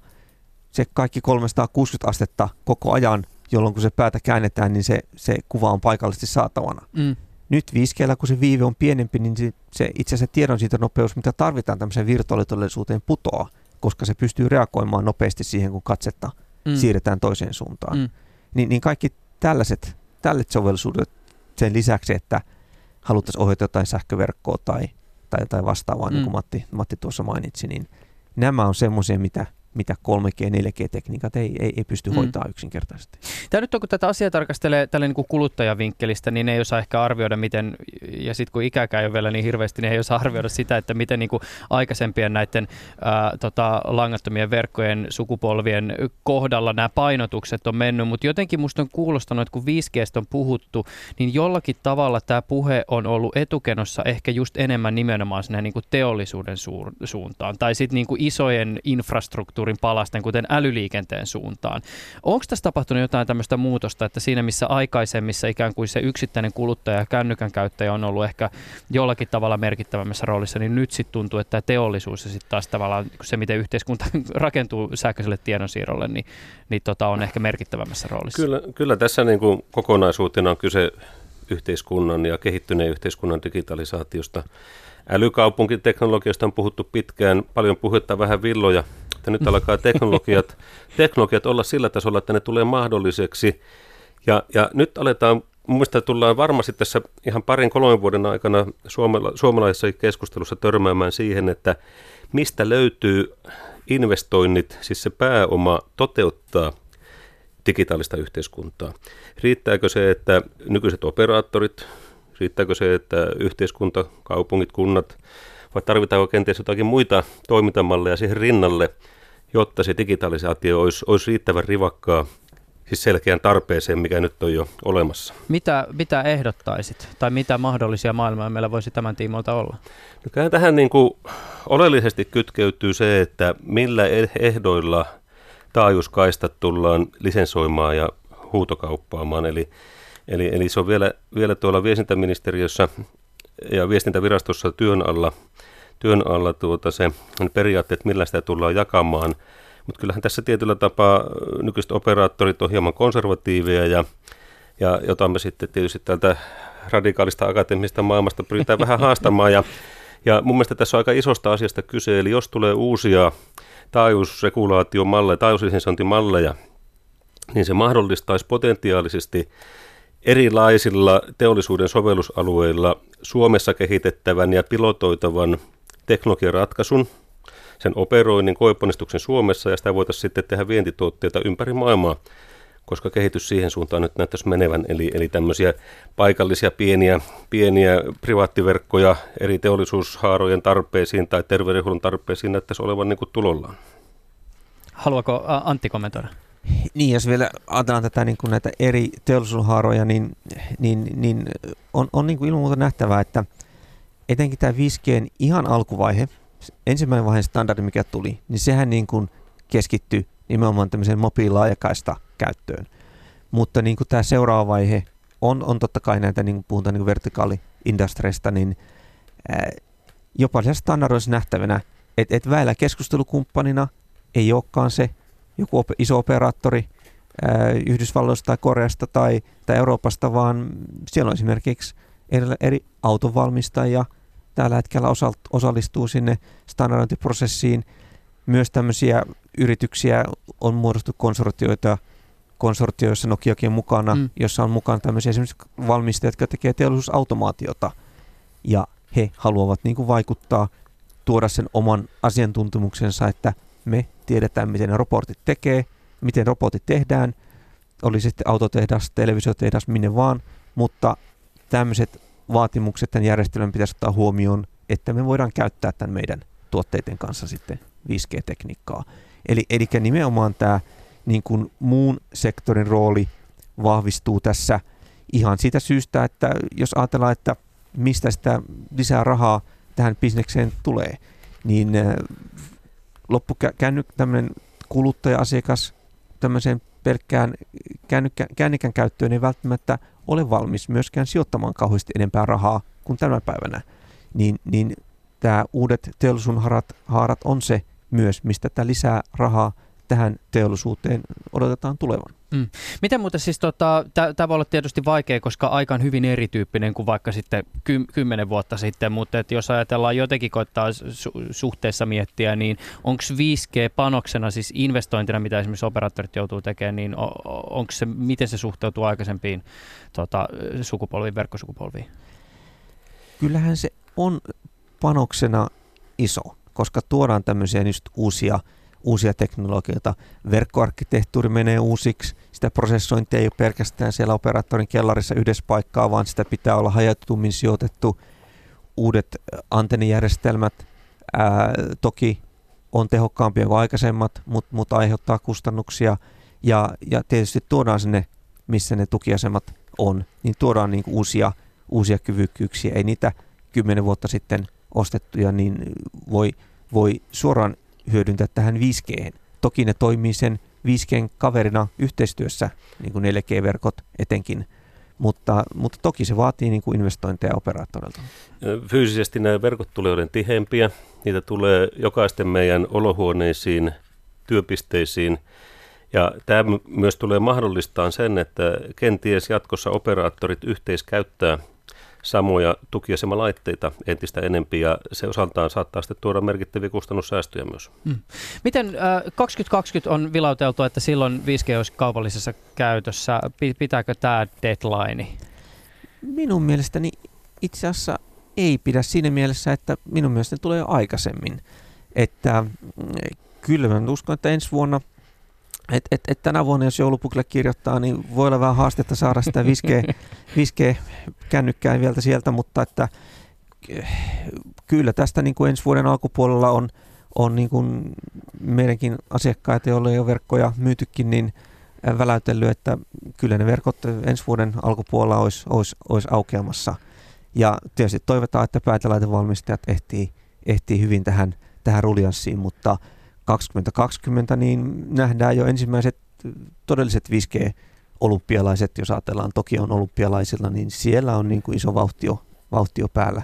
se kaikki 360 astetta koko ajan, jolloin kun se päätä käännetään, niin se, se kuva on paikallisesti saatavana. Mm. Nyt 5 kun se viive on pienempi, niin se, se itse asiassa tiedonsiirtonopeus, mitä tarvitaan tämmöiseen virtuaalitodellisuuteen, putoaa, koska se pystyy reagoimaan nopeasti siihen, kun katsetta mm. siirretään toiseen suuntaan. Mm. Niin, niin kaikki tällaiset, tällaiset sovellisuudet sen lisäksi, että haluttaisiin ohjata jotain sähköverkkoa tai, tai jotain vastaavaa, mm. niin kuin Matti, Matti tuossa mainitsi, niin nämä on semmoisia, mitä mitä 3G, 4G-tekniikat ei, ei, ei pysty mm. hoitaa yksinkertaisesti. Tämä nyt on, kun tätä asiaa tarkastelee tällä niin kuin kuluttajavinkkelistä, niin ei osaa ehkä arvioida, miten, ja sitten kun ikäkään ei ole vielä niin hirveästi, niin ei osaa arvioida sitä, että miten niin kuin aikaisempien näiden ää, tota, langattomien verkkojen sukupolvien kohdalla nämä painotukset on mennyt, mutta jotenkin musta on kuulostanut, että kun 5G on puhuttu, niin jollakin tavalla tämä puhe on ollut etukenossa ehkä just enemmän nimenomaan sinne niin kuin teollisuuden suuntaan, tai sitten niin kuin isojen infrastruktuurien infrastruktuurin palasten, kuten älyliikenteen suuntaan. Onko tässä tapahtunut jotain tämmöistä muutosta, että siinä missä aikaisemmissa ikään kuin se yksittäinen kuluttaja ja kännykän käyttäjä on ollut ehkä jollakin tavalla merkittävämmässä roolissa, niin nyt sitten tuntuu, että teollisuus ja sitten taas tavallaan se, miten yhteiskunta rakentuu sähköiselle tiedonsiirrolle, niin, niin tota on ehkä merkittävämmässä roolissa. Kyllä, kyllä tässä niin kuin kokonaisuutena on kyse yhteiskunnan ja kehittyneen yhteiskunnan digitalisaatiosta. Älykaupunkiteknologiasta on puhuttu pitkään, paljon puhetta, vähän villoja että nyt alkaa teknologiat, teknologiat olla sillä tasolla, että ne tulee mahdolliseksi. Ja, ja nyt aletaan, mun mielestä tullaan varmasti tässä ihan parin kolmen vuoden aikana suomala, suomalaisessa keskustelussa törmäämään siihen, että mistä löytyy investoinnit, siis se pääoma toteuttaa digitaalista yhteiskuntaa. Riittääkö se, että nykyiset operaattorit, riittääkö se, että yhteiskunta, kaupungit, kunnat, vai tarvitaanko kenties jotakin muita toimintamalleja siihen rinnalle, jotta se digitalisaatio olisi, olisi riittävän rivakkaa siis selkeän tarpeeseen, mikä nyt on jo olemassa. Mitä, mitä ehdottaisit tai mitä mahdollisia maailmaa meillä voisi tämän tiimoilta olla? No tähän niin kuin oleellisesti kytkeytyy se, että millä e- ehdoilla taajuuskaistat tullaan lisensoimaan ja huutokauppaamaan. Eli, eli, eli se on vielä, vielä tuolla viestintäministeriössä ja viestintävirastossa työn alla – työn alla tuota se periaatteet, millä sitä tullaan jakamaan. Mutta kyllähän tässä tietyllä tapaa nykyiset operaattorit on hieman konservatiiveja ja, ja jota me sitten tietysti tältä radikaalista akateemisesta maailmasta pyritään vähän haastamaan. Ja, ja mun mielestä tässä on aika isosta asiasta kyse, eli jos tulee uusia taajuusregulaatiomalleja, taajuuslisensointimalleja, niin se mahdollistaisi potentiaalisesti erilaisilla teollisuuden sovellusalueilla Suomessa kehitettävän ja pilotoitavan teknologian ratkaisun, sen operoinnin, koeponnistuksen Suomessa ja sitä voitaisiin sitten tehdä vientituotteita ympäri maailmaa, koska kehitys siihen suuntaan nyt näyttäisi menevän. Eli, eli tämmöisiä paikallisia pieniä, pieniä privaattiverkkoja eri teollisuushaarojen tarpeisiin tai terveydenhuollon tarpeisiin näyttäisi olevan niin kuin tulollaan. Haluaako Antti kommentoida? Niin, jos vielä ajatellaan tätä niin kuin näitä eri teollisuushaaroja, niin, niin, niin on, on niin kuin ilman muuta nähtävää, että – etenkin tämä 5G ihan alkuvaihe, ensimmäinen vaiheen standardi, mikä tuli, niin sehän niin kuin keskittyi nimenomaan tämmöiseen mobiililaajakaista käyttöön. Mutta niin kuin tämä seuraava vaihe on, on totta kai näitä, niin kuin puhutaan niin vertikaali-industrista, niin ää, jopa siellä standardoissa nähtävänä, että et väillä keskustelukumppanina ei olekaan se joku op- iso operaattori ää, Yhdysvalloista tai Koreasta tai, tai Euroopasta, vaan siellä on esimerkiksi eri, eri autonvalmistajia tällä hetkellä osallistuu sinne standardointiprosessiin. Myös tämmöisiä yrityksiä on muodostettu konsortioita, konsortioissa Nokiakin mukana, mm. jossa on mukana tämmöisiä esimerkiksi valmistajia, jotka tekevät teollisuusautomaatiota. Ja he haluavat niin kuin vaikuttaa, tuoda sen oman asiantuntemuksensa, että me tiedetään, miten ne robotit tekee, miten robotit tehdään, oli sitten autotehdas, televisiotehdas, minne vaan, mutta tämmöiset vaatimukset tämän järjestelmän pitäisi ottaa huomioon, että me voidaan käyttää tämän meidän tuotteiden kanssa sitten 5G-tekniikkaa. Eli, eli nimenomaan tämä niin kuin muun sektorin rooli vahvistuu tässä ihan siitä syystä, että jos ajatellaan, että mistä sitä lisää rahaa tähän bisnekseen tulee, niin äh, loppukäänny tämmöinen kuluttaja-asiakas tämmöiseen pelkkään kännykän käyttöön ei välttämättä ole valmis myöskään sijoittamaan kauheasti enempää rahaa kuin tänä päivänä. Niin, niin tämä uudet teollisuuden haarat on se myös, mistä tämä lisää rahaa tähän teollisuuteen odotetaan tulevan. Mm. Miten muuten siis, tota, tämä voi olla tietysti vaikea, koska aika on hyvin erityyppinen kuin vaikka sitten ky- kymmenen vuotta sitten, mutta et jos ajatellaan jotenkin koittaa su- suhteessa miettiä, niin onko 5G-panoksena siis investointina, mitä esimerkiksi operaattorit joutuu tekemään, niin onko se, miten se suhteutuu aikaisempiin tota, sukupolviin, verkkosukupolviin? Kyllähän se on panoksena iso, koska tuodaan tämmöisiä just uusia – uusia teknologioita. Verkkoarkkitehtuuri menee uusiksi, sitä prosessointia ei ole pelkästään siellä operaattorin kellarissa yhdessä paikkaa, vaan sitä pitää olla hajautummin sijoitettu. Uudet antennijärjestelmät ää, toki on tehokkaampia kuin aikaisemmat, mutta mut aiheuttaa kustannuksia. Ja, ja tietysti tuodaan sinne, missä ne tukiasemat on, niin tuodaan niin uusia, uusia kyvykkyyksiä. Ei niitä kymmenen vuotta sitten ostettuja, niin voi, voi suoraan hyödyntää tähän 5G. Toki ne toimii sen 5G kaverina yhteistyössä, niin kuin 4G-verkot etenkin, mutta, mutta toki se vaatii niin kuin investointeja operaattorilta. Fyysisesti nämä verkot tulevat tihempiä. Niitä tulee jokaisten meidän olohuoneisiin, työpisteisiin. Ja tämä myös tulee mahdollistaa sen, että kenties jatkossa operaattorit yhteiskäyttää samoja tukiasemalaitteita entistä enempi ja se osaltaan saattaa sitten tuoda merkittäviä kustannussäästöjä myös. Mm. Miten äh, 2020 on vilauteltu, että silloin 5G olisi kaupallisessa käytössä? Pitääkö tämä deadline? Minun mielestäni itse asiassa ei pidä siinä mielessä, että minun mielestäni tulee jo aikaisemmin. Että mm, kyllä mä uskon, että ensi vuonna – et, et, et tänä vuonna, jos joulupukille kirjoittaa, niin voi olla vähän haastetta saada sitä 5G, 5G-kännykkää vielä sieltä, mutta että kyllä tästä niin kuin ensi vuoden alkupuolella on, on niin kuin meidänkin asiakkaita, joille ei ole verkkoja myytykin, niin väläytellyt, että kyllä ne verkot ensi vuoden alkupuolella olisi, olisi, olisi aukeamassa. Ja tietysti toivotaan, että päätelaitevalmistajat ehtii, ehtii hyvin tähän, tähän ruljanssiin, mutta – 2020 niin nähdään jo ensimmäiset todelliset 5G-olympialaiset, jos ajatellaan Tokion olympialaisilla, niin siellä on niin kuin iso vauhtio, vauhtio päällä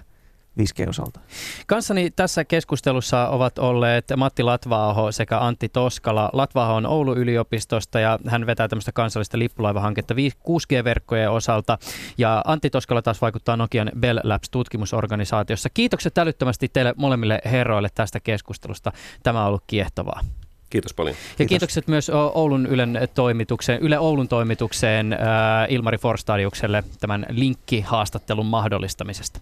5G-osalta. Kanssani tässä keskustelussa ovat olleet Matti Latvaaho sekä Antti Toskala. Latvaaho on Oulun yliopistosta ja hän vetää tämmöistä kansallista lippulaivahanketta 6G-verkkojen osalta. Ja Antti Toskala taas vaikuttaa Nokian Bell Labs-tutkimusorganisaatiossa. Kiitokset älyttömästi teille molemmille herroille tästä keskustelusta. Tämä on ollut kiehtovaa. Kiitos paljon. Ja Kiitos. kiitokset myös Oulun Ylen toimitukseen, Yle Oulun toimitukseen äh, Ilmari Forstadiukselle tämän linkkihaastattelun mahdollistamisesta.